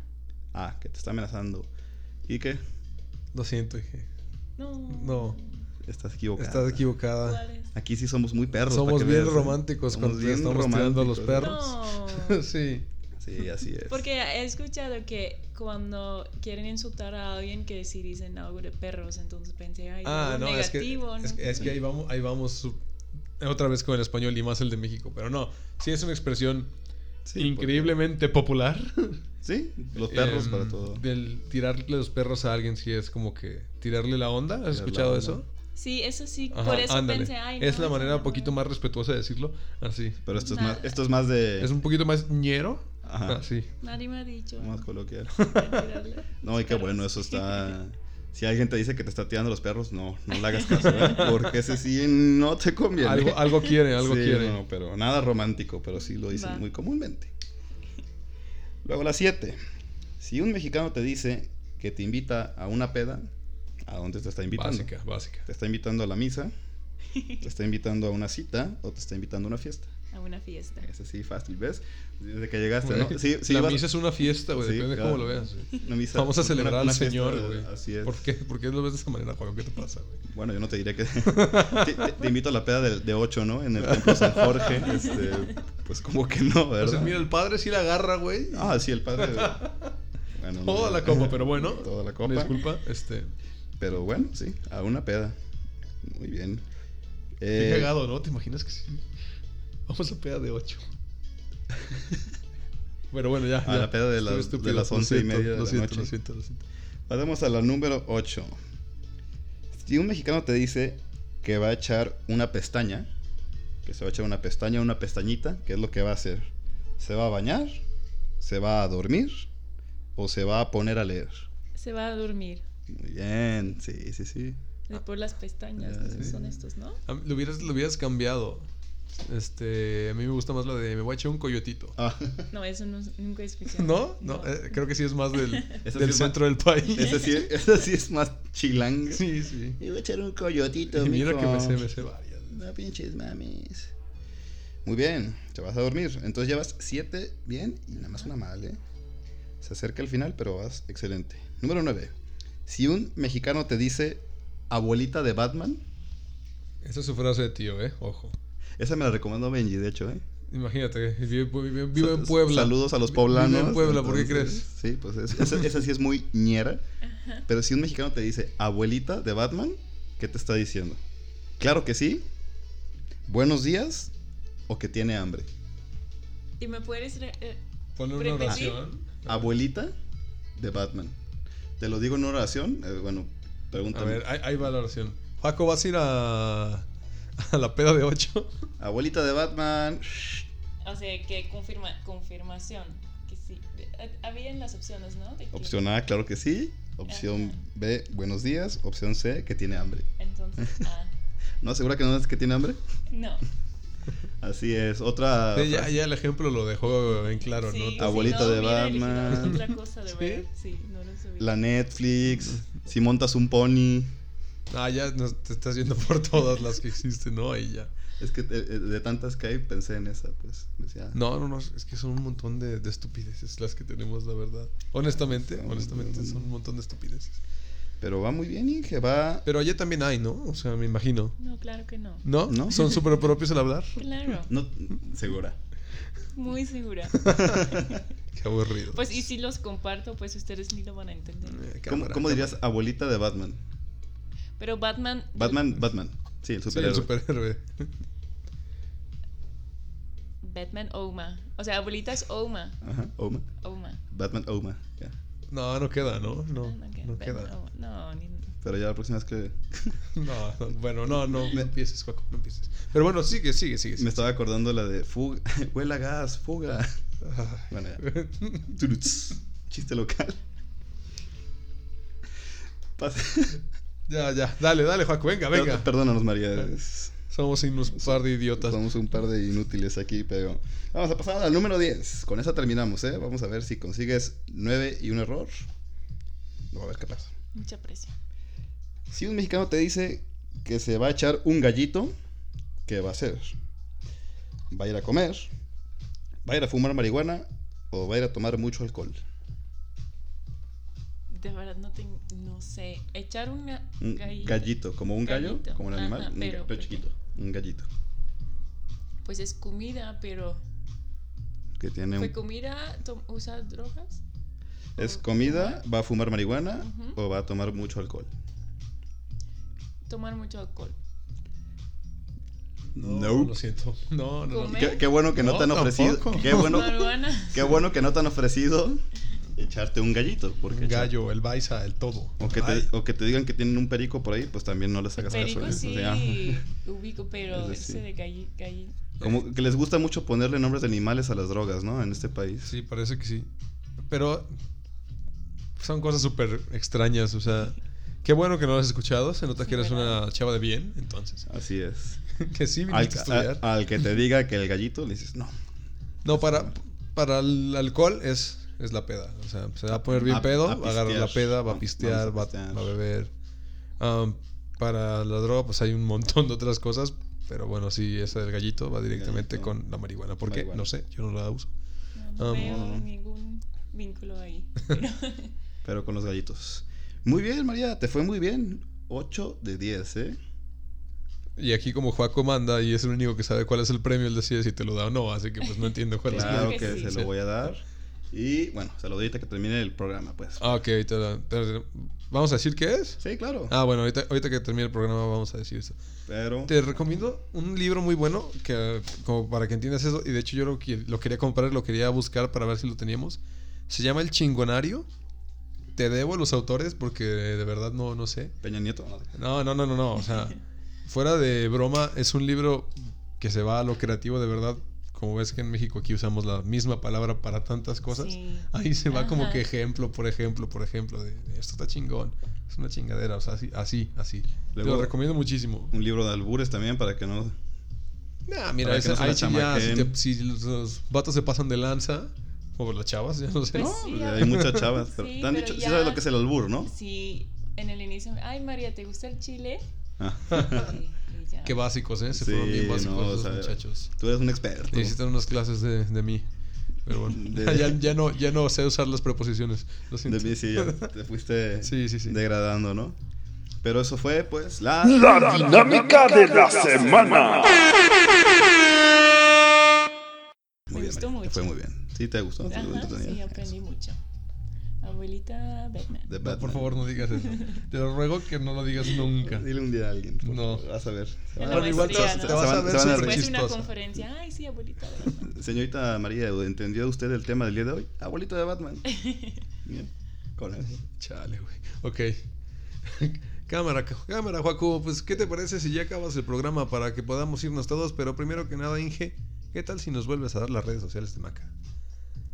Speaker 1: A, que te está amenazando. ¿Y qué?
Speaker 2: Lo siento, dije.
Speaker 3: No.
Speaker 2: No,
Speaker 1: Estás equivocado.
Speaker 2: estás equivocada.
Speaker 1: Aquí sí somos muy perros.
Speaker 2: Somos bien
Speaker 1: ¿eh?
Speaker 2: románticos
Speaker 1: Somos
Speaker 2: cuando estamos tirando a los perros.
Speaker 3: No.
Speaker 2: sí.
Speaker 1: Sí, así es.
Speaker 3: Porque he escuchado que cuando quieren insultar a alguien que sí dicen algo de perros, entonces pensé, ay,
Speaker 2: Ah,
Speaker 3: algo
Speaker 2: no, es que,
Speaker 3: negativo,
Speaker 2: es,
Speaker 3: ¿no?
Speaker 2: que- es que ahí vamos, ahí vamos otra vez con el español y más el de México. Pero no, sí es una expresión
Speaker 1: Sí,
Speaker 2: increíblemente popular.
Speaker 1: porque- Sí, los perros
Speaker 2: Em,
Speaker 1: para todo.
Speaker 2: Del tirarle los perros a alguien sí es como que tirarle la onda. ¿Has
Speaker 1: Tirar la
Speaker 2: escuchado
Speaker 1: onda.
Speaker 2: eso?
Speaker 3: Sí, eso sí,
Speaker 2: Ajá,
Speaker 3: por eso
Speaker 2: ándale.
Speaker 3: pensé, ay,
Speaker 2: es
Speaker 3: no,
Speaker 2: la
Speaker 3: eso
Speaker 2: manera un poquito más respetuosa de decirlo. Así.
Speaker 1: Pero esto es más, esto es más de.
Speaker 2: Es un poquito más ñero.
Speaker 1: Ajá.
Speaker 2: Así.
Speaker 3: Nadie me ha dicho.
Speaker 1: Más coloquial.
Speaker 3: tirarle
Speaker 1: No, y qué bueno, eso está. Si alguien te dice que te está tirando los perros, no, no le hagas caso, ¿eh? Porque ese sí no te conviene.
Speaker 2: Algo, algo quiere, algo
Speaker 1: Sí,
Speaker 2: quiere.
Speaker 1: No, pero nada romántico, pero sí lo dicen
Speaker 3: Va.
Speaker 1: muy comúnmente. Luego la 7. Si un mexicano te dice que te invita a una peda, ¿a dónde te está invitando?
Speaker 2: Básica, básica.
Speaker 1: ¿Te está invitando a la misa? ¿Te está invitando a una cita? ¿O te está invitando a una fiesta?
Speaker 3: A una fiesta.
Speaker 1: Es así fácil, ¿ves? Desde que llegaste, ¿no? Sí, sí,
Speaker 2: la misa es una fiesta, güey.
Speaker 1: Sí,
Speaker 2: depende de cómo lo veas.
Speaker 1: una misa-
Speaker 2: Vamos a celebrar
Speaker 1: una
Speaker 2: al
Speaker 1: fiesta,
Speaker 2: Señor, güey.
Speaker 1: Así es.
Speaker 2: ¿Por qué? ¿Por qué lo ves de esa manera, Juan? ¿Qué te pasa, güey?
Speaker 1: Bueno, yo no te diré que. te, te- te invito a la peda de, 8, ¿no? En el templo San Jorge. Este, pues como que no, ¿verdad?
Speaker 2: Entonces, mira, el padre sí la agarra, güey.
Speaker 1: Ah, sí, el padre. Bueno, no.
Speaker 2: Toda la copa, pero bueno.
Speaker 1: Toda la copa.
Speaker 2: Disculpa, este.
Speaker 1: Pero bueno, sí, a una peda. Muy bien.
Speaker 2: Qué
Speaker 1: Eh,
Speaker 2: cagado, ¿no? ¿Te imaginas que sí? Vamos a peda de 8. Pero bueno, ya.
Speaker 1: A
Speaker 2: ya.
Speaker 1: la peda de las-
Speaker 2: estúpido.
Speaker 1: de las
Speaker 2: Lo
Speaker 1: once y
Speaker 2: siento,
Speaker 1: media de
Speaker 2: lo
Speaker 1: la
Speaker 2: siento,
Speaker 1: noche.
Speaker 2: Lo siento, lo siento.
Speaker 1: Pasemos a la número 8. Si un mexicano te dice que va a echar una pestaña, que se va a echar una pestaña, una pestañita, ¿qué es lo que va a hacer? ¿Se va a bañar? ¿Se va a dormir? ¿O se va a poner a leer?
Speaker 3: Se va a dormir.
Speaker 1: Muy bien, sí, sí, sí.
Speaker 3: De por las pestañas,
Speaker 1: sí.
Speaker 3: son estos, ¿no?
Speaker 2: Lo hubieras, lo hubieras cambiado. Este, a mí me gusta más la de me voy a echar un coyotito.
Speaker 1: Ah,
Speaker 3: No, eso no, nunca he escuchado.
Speaker 2: ¿No? No, eh, creo que sí es más del,
Speaker 1: Eso
Speaker 2: del
Speaker 1: sí es
Speaker 2: centro del país.
Speaker 1: ese, sí, sí es más chilanga.
Speaker 2: Sí, sí.
Speaker 1: Me voy a echar un coyotito,
Speaker 2: Y mira que me sé, me sé varias.
Speaker 1: No pinches mames. Muy bien, te vas a dormir. Entonces llevas siete bien y nada más una mal, ¿eh? Se acerca el final, pero vas excelente. Número 9. Si un mexicano te dice abuelita de Batman,
Speaker 2: Esa es su frase de tío, ¿eh? Ojo.
Speaker 1: Esa me la recomendó Benji, de hecho, ¿eh?
Speaker 2: Imagínate, vive, vive- vive en Puebla.
Speaker 1: Saludos a los poblanos.
Speaker 2: Vive en Puebla, ¿por qué crees?
Speaker 1: Sí, pues es- esa, esa sí es muy ñera. Pero si un mexicano te dice abuelita de Batman, ¿qué te está diciendo? Claro que sí. Buenos días o que tiene hambre.
Speaker 3: ¿Y me puedes... eh,
Speaker 2: Ponle una oración.
Speaker 1: Abuelita de Batman. Te lo digo en una oración. eh, bueno,
Speaker 2: A
Speaker 1: pregúntame.
Speaker 2: ver, ahí, ahí va la oración. Paco, ¿vas a ir a, a la peda de 8?
Speaker 1: Abuelita de Batman.
Speaker 3: O sea, que confirma, confirmación. Que sí. Eh, Habían las opciones, ¿no? De que-
Speaker 1: Opción A, claro que sí. Opción
Speaker 3: Ajá.
Speaker 1: B, buenos días. Opción C, que tiene hambre.
Speaker 3: Entonces, ah,
Speaker 1: ¿No? ¿Segura que no es que tiene hambre?
Speaker 3: no.
Speaker 1: Así es. Otra.
Speaker 2: Sí, ya, ya el ejemplo lo dejó en claro,
Speaker 3: Sí,
Speaker 2: ¿no?
Speaker 1: Abuelita
Speaker 3: no,
Speaker 1: de Batman.
Speaker 3: Otra cosa de
Speaker 2: ¿Sí?
Speaker 3: ver. Sí, no lo.
Speaker 1: La Netflix. Si montas un pony.
Speaker 2: Ah, ya nos- te estás yendo por todas las que existen, ¿no? Ahí ya.
Speaker 1: Es que de tantas que hay, pensé en esa, pues. Decía,
Speaker 2: No, no, no, es que son un montón de, de estupideces las que tenemos, la verdad. Honestamente,
Speaker 1: Sí.
Speaker 2: honestamente son un montón de estupideces.
Speaker 1: Pero va muy bien, Inge. Va.
Speaker 2: Pero allá también hay, ¿no? O sea, me imagino.
Speaker 3: No, claro que no.
Speaker 2: ¿No?
Speaker 1: ¿No?
Speaker 2: ¿Son súper propios al hablar?
Speaker 3: Claro,
Speaker 1: No, segura.
Speaker 3: muy segura.
Speaker 2: Qué aburrido.
Speaker 3: Pues y si los comparto, pues ustedes ni lo van a entender.
Speaker 2: Eh,
Speaker 1: ¿Cómo,
Speaker 2: cámara,
Speaker 1: cómo dirías abuelita de Batman?
Speaker 3: Pero Batman...
Speaker 1: Batman, Batman. Sí, el
Speaker 2: Sí, el
Speaker 1: superhéroe.
Speaker 2: superhéroe.
Speaker 3: Batman Oma. O sea, abuelita es Oma.
Speaker 1: Ajá, Oma.
Speaker 3: Oma.
Speaker 1: Batman Oma. ya.
Speaker 2: No, no queda, ¿no? No,
Speaker 3: Ah, queda.
Speaker 2: no
Speaker 3: Batman
Speaker 2: queda.
Speaker 3: Oma. No, ni...
Speaker 1: Pero ya la próxima vez que
Speaker 2: No, no, bueno, no, no, no empieces, Juaco, no empieces. Pero bueno, sigue, sigue, sigue.
Speaker 1: me estaba acordando la de fuga, huela gas, fuga.
Speaker 2: Ay.
Speaker 1: Bueno, ya. Chiste local. Pase-
Speaker 2: Ya, ya, dale, dale, Juaco, venga, venga.
Speaker 1: Perdónanos, María. es-
Speaker 2: Somos unos par de idiotas.
Speaker 1: Somos un par de inútiles aquí, pero vamos a pasar al número 10. Con esa terminamos, ¿eh? Vamos a ver si consigues 9 y un error. Vamos a ver qué pasa.
Speaker 3: Mucha presión.
Speaker 1: Si un mexicano te dice que se va a echar un gallito, ¿qué va a hacer? ¿Va a ir a comer? ¿Va a ir a fumar marihuana? ¿O va a ir a tomar mucho alcohol?
Speaker 3: De verdad no tengo, no sé. Echar una
Speaker 1: Un
Speaker 3: gallina.
Speaker 1: gallito, como un gallo,
Speaker 3: Gallito.
Speaker 1: como un animal,
Speaker 3: Ajá,
Speaker 1: un
Speaker 3: pero-
Speaker 1: pero chiquito, un gallito.
Speaker 3: Pues es comida, pero
Speaker 1: Que tiene
Speaker 3: ¿fue
Speaker 1: un,
Speaker 3: comida? ¿Usa drogas?
Speaker 1: es
Speaker 3: ¿O
Speaker 1: comida,
Speaker 3: fumar?
Speaker 1: va a fumar marihuana o va a tomar mucho alcohol.
Speaker 3: Tomar mucho alcohol.
Speaker 2: No,
Speaker 1: Nope.
Speaker 2: lo siento. No, no, no.
Speaker 1: Qué, qué bueno que no,
Speaker 2: No,
Speaker 1: te han ofrecido,
Speaker 2: tampoco.
Speaker 1: qué bueno, qué bueno que no te han ofrecido echarte un gallito, porque
Speaker 2: Un
Speaker 1: echar-
Speaker 2: gallo, el baisa, el todo.
Speaker 1: O que, te, o que te digan que tienen un perico por ahí, pues también no les hagas
Speaker 3: Perico
Speaker 1: caso. ¿eh?
Speaker 3: sí
Speaker 1: O sea,
Speaker 3: ubico, pero
Speaker 1: Ese
Speaker 3: de galli, galli-
Speaker 1: como que les gusta mucho ponerle nombres de animales a las drogas, ¿no? En este país.
Speaker 2: Sí, parece que sí. Pero son cosas súper extrañas, o sea... Qué bueno que no lo has escuchado, se nota que eres
Speaker 3: ¿verdad?
Speaker 2: una chava de bien, entonces.
Speaker 1: Así es.
Speaker 2: que sí
Speaker 1: Al,
Speaker 2: a estudiar.
Speaker 1: a- al que te diga que el gallito, le dices, no.
Speaker 2: No, para, para el alcohol es, es la peda. O sea, se va a poner bien
Speaker 1: A-
Speaker 2: pedo,
Speaker 1: a
Speaker 2: va a agarrar la peda, va a pistear, va,
Speaker 1: pistear.
Speaker 2: va a beber. Am, para la droga, pues hay un montón de otras cosas. Pero bueno, sí, esa del gallito va directamente
Speaker 1: Gallito.
Speaker 2: con la marihuana. Porque,
Speaker 1: Marihuana.
Speaker 2: no sé, yo no la uso.
Speaker 3: No, no
Speaker 2: Ah,
Speaker 3: veo
Speaker 1: no.
Speaker 3: ningún vínculo ahí. Pero
Speaker 1: Pero con los gallitos. Muy bien, María, te fue muy bien. 8 de 10, ¿eh?
Speaker 2: Y aquí como Juaco manda y es el único que sabe cuál es el premio, él decide si te lo da o no. Así que pues no entiendo cuál es
Speaker 1: Claro
Speaker 3: que
Speaker 1: que
Speaker 3: sí.
Speaker 1: se lo voy a dar. Y bueno, se lo doy ahorita que termine el programa, pues.
Speaker 2: Ah, ok, te- ¿vamos a decir qué es?
Speaker 1: Sí, claro.
Speaker 2: Ah, bueno, ahorita, ahorita que termine el programa vamos a decir eso.
Speaker 1: Pero.
Speaker 2: Te recomiendo un libro muy bueno que como para que entiendas eso y de hecho yo lo, que- lo quería comprar, lo quería buscar para ver si lo teníamos. Se llama El Chingonario. Te debo los autores porque de verdad no, no sé.
Speaker 1: Peña Nieto.
Speaker 2: ¿no?
Speaker 1: no,
Speaker 2: no, no, no. O sea, fuera de broma, es un libro que se va a lo creativo de verdad. Como ves que en México aquí usamos la misma palabra para tantas cosas.
Speaker 3: Sí.
Speaker 2: Ahí se va como que ejemplo por ejemplo por ejemplo de, de esto está chingón. Es una chingadera, o sea, así, así, así. Te lo recomiendo muchísimo.
Speaker 1: Un libro de albures también para que no.
Speaker 2: Nah, mira, ese-
Speaker 1: no se
Speaker 2: ahí ya, si, te- si los, los vatos se pasan de lanza, o las chavas, ya no sé.
Speaker 3: Pues
Speaker 1: No,
Speaker 3: sí,
Speaker 1: hay muchas chavas. Pero
Speaker 3: Sí,
Speaker 1: te han
Speaker 3: pero
Speaker 1: dicho,
Speaker 3: ya-
Speaker 1: sabes lo que es el albur, ¿no?
Speaker 3: Sí, en el inicio, ay María, ¿te gusta el chile? Ya.
Speaker 2: Qué básicos, ¿eh? Se
Speaker 1: Sí,
Speaker 2: fueron bien básicos
Speaker 1: no, o
Speaker 2: esos
Speaker 1: sea,
Speaker 2: muchachos.
Speaker 1: Tú eres un experto.
Speaker 2: Necesitan unas clases de, de mí. Pero bueno,
Speaker 1: De-
Speaker 2: ya, ya no, ya no sé usar las preposiciones. Lo
Speaker 1: De
Speaker 2: siento.
Speaker 1: mí sí, ya te fuiste
Speaker 2: Sí, sí, sí.
Speaker 1: degradando, ¿no? Pero eso fue, pues, la.
Speaker 4: La dinámica de la semana.
Speaker 3: Me
Speaker 1: Muy bien,
Speaker 3: gustó
Speaker 1: María, te
Speaker 3: mucho.
Speaker 1: fue muy bien. ¿Sí te gustó? ¿Sí,
Speaker 3: Ajá,
Speaker 1: te gustó,
Speaker 3: sí, aprendí mucho. Abuelita Batman.
Speaker 2: No, por favor, no digas eso. Te lo ruego que no lo digas nunca.
Speaker 1: Dile un día a alguien.
Speaker 2: No.
Speaker 1: favor, Vas a ver.
Speaker 2: Bueno, igual te, vas- a ver
Speaker 3: Después de una
Speaker 2: chistosa.
Speaker 3: conferencia, ay sí, abuelita Batman.
Speaker 1: Señorita María, ¿entendió usted el tema del día de hoy? Abuelito de Batman. Bien. Con eso.
Speaker 2: Chale, güey. Ok. cámara, cámara, Joaco. Pues, ¿qué te parece si ya acabas el programa para que podamos irnos todos? Pero primero que nada, Inge, ¿qué tal si nos vuelves a dar las redes sociales de Maca?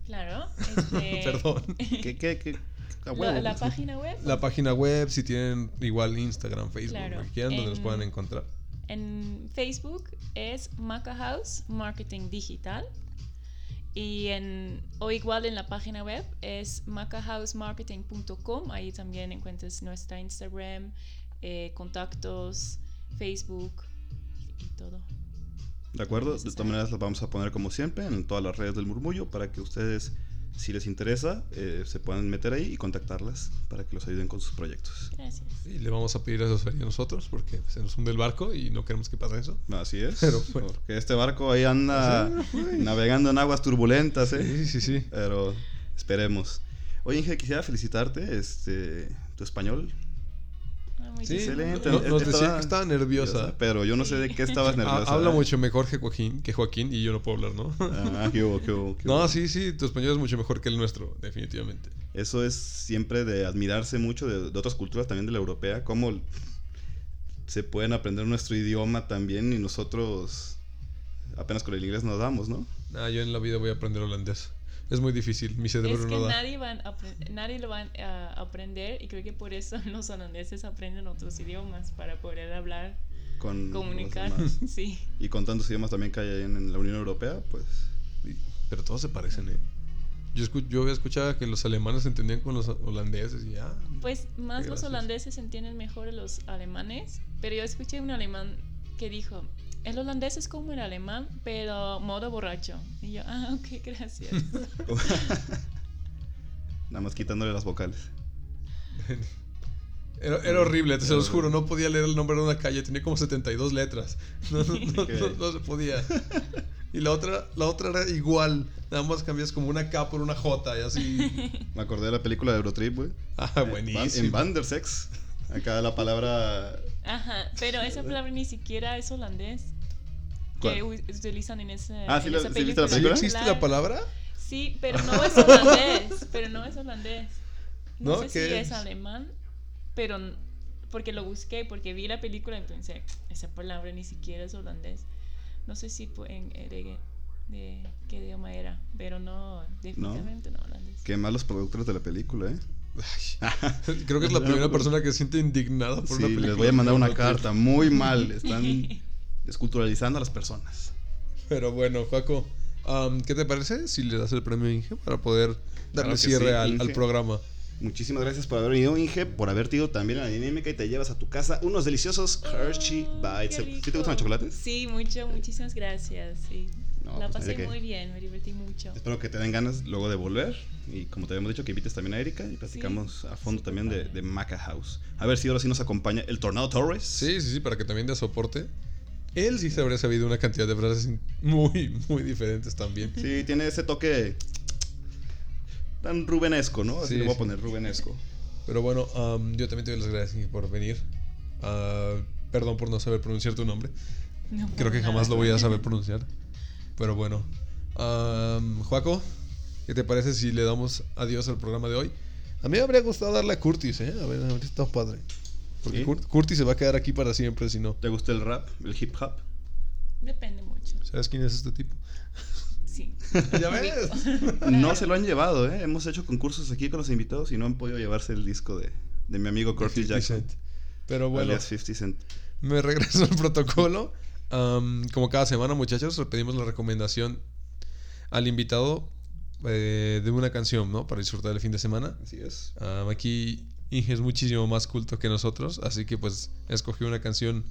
Speaker 3: Claro. Este,
Speaker 2: Perdón.
Speaker 1: ¿Qué, qué, qué?
Speaker 3: La, página web.
Speaker 2: La página web, si tienen igual Instagram, Facebook,
Speaker 3: Claro.
Speaker 2: que quieran, donde nos
Speaker 3: En-
Speaker 2: puedan encontrar.
Speaker 3: En Facebook es Maca House Marketing Digital. Y en, o igual en la página web es macahousemarketing.com. Ahí también encuentras nuestra Instagram, eh, contactos, Facebook y todo.
Speaker 1: De acuerdo, de todas maneras las vamos a poner como siempre en todas las redes del murmullo para que ustedes, si les interesa, eh, se puedan meter ahí y contactarlas para que los ayuden con sus proyectos.
Speaker 3: Gracias.
Speaker 2: Y le vamos a pedir asesoría a nosotros porque se nos hunde el barco y no queremos que pase eso.
Speaker 1: Así es.
Speaker 2: Pero, bueno.
Speaker 1: Porque este barco ahí anda navegando en aguas turbulentas, ¿eh?
Speaker 2: Sí, sí, sí.
Speaker 1: Pero esperemos. Oye, Inge, quisiera felicitarte. Este, tu español.
Speaker 3: Ah,
Speaker 2: Sí,
Speaker 1: excelente.
Speaker 2: no- nos decía que estaba nerviosa.
Speaker 1: Pero yo no sé de qué estabas
Speaker 2: Ha-
Speaker 1: nerviosa.
Speaker 2: habla mucho mejor que Joaquín, que Joaquín y yo no puedo hablar, ¿no?
Speaker 1: Ah, qué hubo, qué hubo, qué hubo.
Speaker 2: No, sí, sí, tu español es mucho mejor que el nuestro, definitivamente.
Speaker 1: Eso es siempre de admirarse mucho de, de otras culturas, también de la europea, cómo se pueden aprender nuestro idioma también y nosotros apenas con el inglés nos damos, ¿no?
Speaker 2: Ah, yo en la vida voy a aprender holandés. Es muy difícil, mi cerebro
Speaker 3: Es que
Speaker 2: no da.
Speaker 3: nadie, van a nadie lo va a aprender y creo que por eso los holandeses aprenden otros idiomas para poder hablar,
Speaker 1: Con
Speaker 3: comunicar. Sí.
Speaker 1: Y con tantos idiomas también que hay en, en la Unión Europea, pues
Speaker 2: Y- Pero todos se parecen, ¿eh? Yo, escu- yo había escuchado que los alemanes se entendían con los holandeses y ya.
Speaker 3: Pues más los holandeses entienden mejor a los alemanes, pero yo escuché un alemán que dijo, el holandés es como el alemán, pero modo borracho. Y yo, ah, ok, gracias.
Speaker 1: nada más quitándole las vocales.
Speaker 2: Era, era horrible, te se los juro, no podía leer el nombre de una calle, tenía como 72 letras. No, no, no,
Speaker 1: Ok.
Speaker 2: no- no se podía. Y la otra, la otra era igual, nada más cambias como una K por una J y así.
Speaker 1: Me acordé de la película de Eurotrip, güey.
Speaker 2: Ah,
Speaker 1: Eh, Van- En
Speaker 2: buenísimo.
Speaker 1: Vandersex, acá la palabra...
Speaker 3: Ajá, pero esa palabra ni siquiera es holandés. Que utilizan en, ese,
Speaker 1: Ah, ¿sí
Speaker 3: en
Speaker 1: la-
Speaker 3: esa
Speaker 1: sí viste la
Speaker 2: ¿Sí
Speaker 1: película?
Speaker 2: existe la palabra?
Speaker 3: Sí, pero no es holandés. pero no es holandés. No,
Speaker 2: ¿No?
Speaker 3: sé si
Speaker 2: ¿Qué
Speaker 3: es
Speaker 2: es?
Speaker 3: alemán, pero porque lo busqué, porque vi la película y pensé, esa palabra ni siquiera es holandés. No sé si en, eh, de, de qué idioma era, pero no, definitivamente no, holandés.
Speaker 1: Qué mal los productores de la película, ¿eh?
Speaker 2: Creo que es la primera persona que se siente indignada por
Speaker 1: Sí,
Speaker 2: una película.
Speaker 1: les voy a mandar una carta. Muy mal. Están desculturalizando a las personas.
Speaker 2: Pero bueno, Paco, am, ¿qué te parece si le das el premio a Inge para poder darle
Speaker 1: Claro
Speaker 2: cierre
Speaker 1: sí,
Speaker 2: al, al programa?
Speaker 1: Muchísimas gracias por haber venido, Inge, por haberte ido también a la dinámica y te llevas a tu casa unos deliciosos Hershey
Speaker 3: Oh,
Speaker 1: Bites.
Speaker 3: qué
Speaker 1: ¿Sí te gustan los chocolates?
Speaker 3: Sí, mucho, muchísimas gracias. sí.
Speaker 1: No,
Speaker 3: la
Speaker 1: pues,
Speaker 3: pasé muy bien, me divertí mucho.
Speaker 1: Espero que te den ganas luego de volver. Y como te habíamos dicho, que invites también a Erika y platicamos a fondo
Speaker 3: súper
Speaker 1: también de, de Maca House. A ver si ahora sí nos acompaña el Tornado Torres.
Speaker 2: Sí, sí, sí, para que también dé soporte. Él sí se habría sabido una cantidad de frases muy, muy diferentes también.
Speaker 1: Sí, tiene ese toque tan rubenesco, ¿no? Así
Speaker 2: Sí,
Speaker 1: le voy a poner rubenesco.
Speaker 2: Pero bueno, am, yo también te doy las gracias por venir. Ah, perdón por no saber pronunciar tu nombre.
Speaker 3: No,
Speaker 2: Creo que
Speaker 3: nada.
Speaker 2: jamás lo voy a saber pronunciar. Pero bueno. Am, Joaco, ¿qué te parece si le damos adiós al programa de hoy? A mí me habría gustado darle a Curtis, ¿eh? A ver, habría estado padre. Porque
Speaker 1: ¿Sí?
Speaker 2: Cur- Curtis se va a quedar aquí para siempre si no.
Speaker 1: ¿Te gusta el rap, el hip hop?
Speaker 3: Depende mucho.
Speaker 2: ¿Sabes quién es este tipo?
Speaker 3: Sí.
Speaker 2: ¿Ya ves?
Speaker 1: No se lo han llevado, ¿eh? Hemos hecho concursos aquí con los invitados y no han podido llevarse el disco de, de mi amigo Curtis
Speaker 2: 50
Speaker 1: Jackson.
Speaker 2: Cent. Pero bueno,
Speaker 1: alias 50 Cent.
Speaker 2: me regreso al protocolo. Como cada semana, muchachos, le pedimos la recomendación al invitado eh, de una canción, ¿no? Para disfrutar el fin de semana.
Speaker 1: Así es.
Speaker 2: Um, aquí Inge es muchísimo más culto que nosotros, así que pues escogió una canción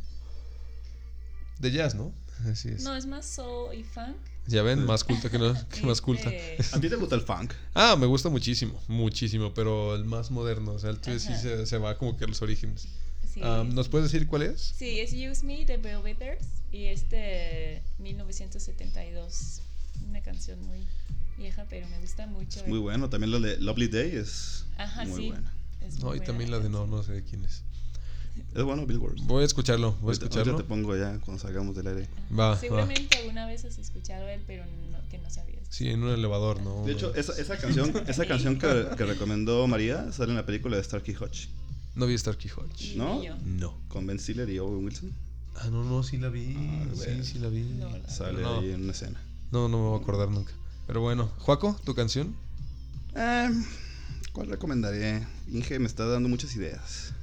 Speaker 2: de jazz, ¿no? Así es.
Speaker 3: No, es más soul y funk.
Speaker 2: Ya ven, más culta que, no, que más culta.
Speaker 3: Este,
Speaker 1: ¿A ti te gusta el funk?
Speaker 2: Ah, me gusta muchísimo, muchísimo, pero el más moderno, o sea, el tuyo sí se, se va como que a los orígenes.
Speaker 3: sí.
Speaker 2: Um, ¿Nos puedes decir cuál es?
Speaker 3: Sí, es Use Me de Velveters y este 1972. Una canción muy vieja, pero me gusta mucho.
Speaker 1: Muy bueno. También la de Lovely Day es
Speaker 3: Ajá,
Speaker 1: muy
Speaker 3: sí.
Speaker 1: buena.
Speaker 3: Es
Speaker 2: No, y también la de no, no sé de quién es.
Speaker 1: Es bueno, Bill Ward.
Speaker 2: Voy a escucharlo, voy a escucharlo.
Speaker 1: te pongo ya cuando salgamos del aire.
Speaker 2: Va, va.
Speaker 3: Seguramente alguna vez has escuchado él, pero no, que no sabías.
Speaker 2: Sí, en un elevador, ¿no?
Speaker 1: De hecho, esa, esa canción, esa canción que, que recomendó María sale en la película de Starkey Hodge
Speaker 2: No vi Starkey Hodge.
Speaker 1: ¿no?
Speaker 3: yo.
Speaker 2: No.
Speaker 1: con Ben Stiller y Owen Wilson.
Speaker 2: Ah, no, no, sí la vi.
Speaker 1: Ah,
Speaker 2: sí, sí la vi.
Speaker 3: No, la-
Speaker 1: Sale
Speaker 2: No.
Speaker 1: ahí en una escena.
Speaker 2: No, no me voy a acordar nunca. Pero bueno, Juaco, tu canción.
Speaker 1: Eh, ¿Cuál recomendaré? Inge me está dando muchas ideas.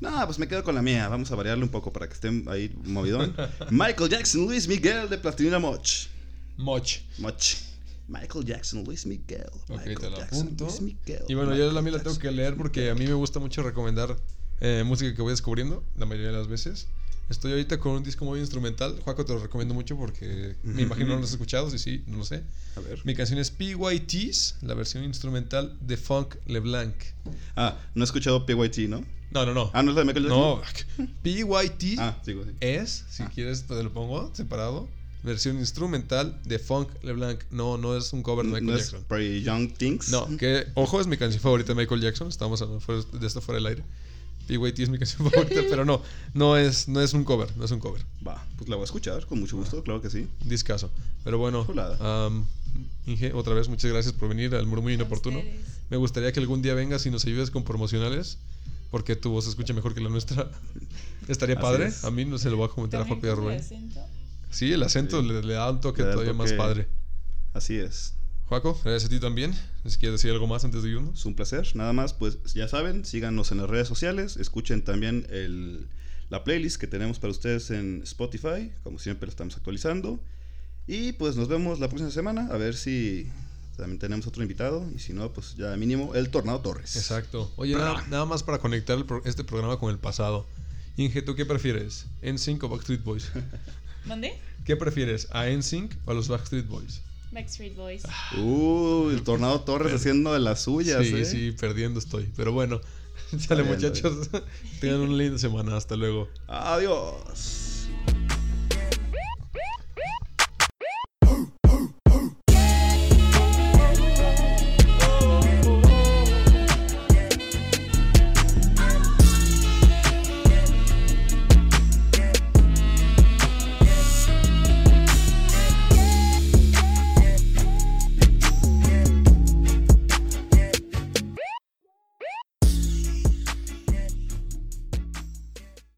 Speaker 1: No, pues me quedo con la mía. Vamos a variarle un poco para que estén ahí movidón. Michael Jackson, Luis Miguel de Plastilina Moch.
Speaker 2: Moch.
Speaker 1: Moch. Michael Jackson, Luis Miguel.
Speaker 2: Ok,
Speaker 1: Michael
Speaker 2: te la
Speaker 1: Jackson,
Speaker 2: apunto.
Speaker 1: Luis Miguel.
Speaker 2: Y bueno, yo
Speaker 1: Michael
Speaker 2: la mía la tengo que leer porque a mí me gusta mucho recomendar eh, música que voy descubriendo, la mayoría de las veces. Estoy ahorita con un disco muy instrumental. Juaco, te lo recomiendo mucho porque me imagino no lo has escuchado. Sí, sí, no lo sé.
Speaker 1: A ver.
Speaker 2: Mi canción es PYT's, la versión instrumental de Funk LeBlanc.
Speaker 1: Ah, no he escuchado PYT, ¿no?
Speaker 2: No, no, no.
Speaker 1: Ah, no es la de Michael Jackson.
Speaker 2: No, PYT
Speaker 1: Ah, sí.
Speaker 2: es, si
Speaker 1: Ah.
Speaker 2: quieres, pues te lo pongo separado. Versión instrumental de Funk LeBlanc. No, no es un cover de Michael
Speaker 1: no es
Speaker 2: Jackson.
Speaker 1: Pretty Young Things.
Speaker 2: No, que, ojo, es mi canción favorita de Michael Jackson. Estamos hablando de esto fuera del aire. PYT es mi canción favorita, pero no, no es, no es un cover, no es un cover.
Speaker 1: Va, pues la voy a escuchar con mucho gusto, claro que sí.
Speaker 2: Discaso. Pero bueno, am, Inge, otra vez muchas gracias por venir al murmullo inoportuno.
Speaker 3: ustedes.
Speaker 2: Me gustaría que algún día vengas y nos ayudes con promocionales, porque tu voz se escucha mejor que la nuestra. Estaría
Speaker 1: Así
Speaker 2: padre.
Speaker 1: es.
Speaker 2: A mí no se lo voy a comentar a a
Speaker 3: con el
Speaker 2: Rubén.
Speaker 3: acento.
Speaker 2: Sí, el acento
Speaker 1: Sí.
Speaker 2: le, le da un toque todavía más
Speaker 1: toque.
Speaker 2: padre.
Speaker 1: Así es.
Speaker 2: Juaco, gracias a ti también. Si quieres decir algo más antes de irnos.
Speaker 1: Es un placer. Nada más, pues ya saben, síganos en las redes sociales, escuchen también el, la playlist que tenemos para ustedes en Spotify, como siempre lo estamos actualizando. Y pues nos vemos la próxima semana, a ver si también tenemos otro invitado, y si no, pues ya mínimo el Tornado Torres.
Speaker 2: Exacto. Oye, nada, nada más para conectar el pro- este programa con el pasado. Inge, ¿tú qué prefieres? ¿NSYNC o Backstreet Boys?
Speaker 3: ¿Mandé?
Speaker 2: ¿Qué prefieres? ¿A NSYNC o a los Backstreet Boys?
Speaker 3: Backstreet Boys.
Speaker 1: Uh, el Tornado Torres haciendo de las suyas,
Speaker 2: Sí,
Speaker 1: ¿eh?
Speaker 2: sí, perdiendo estoy. Pero bueno, sale muchachos. Tengan una linda semana. Hasta luego.
Speaker 1: Adiós.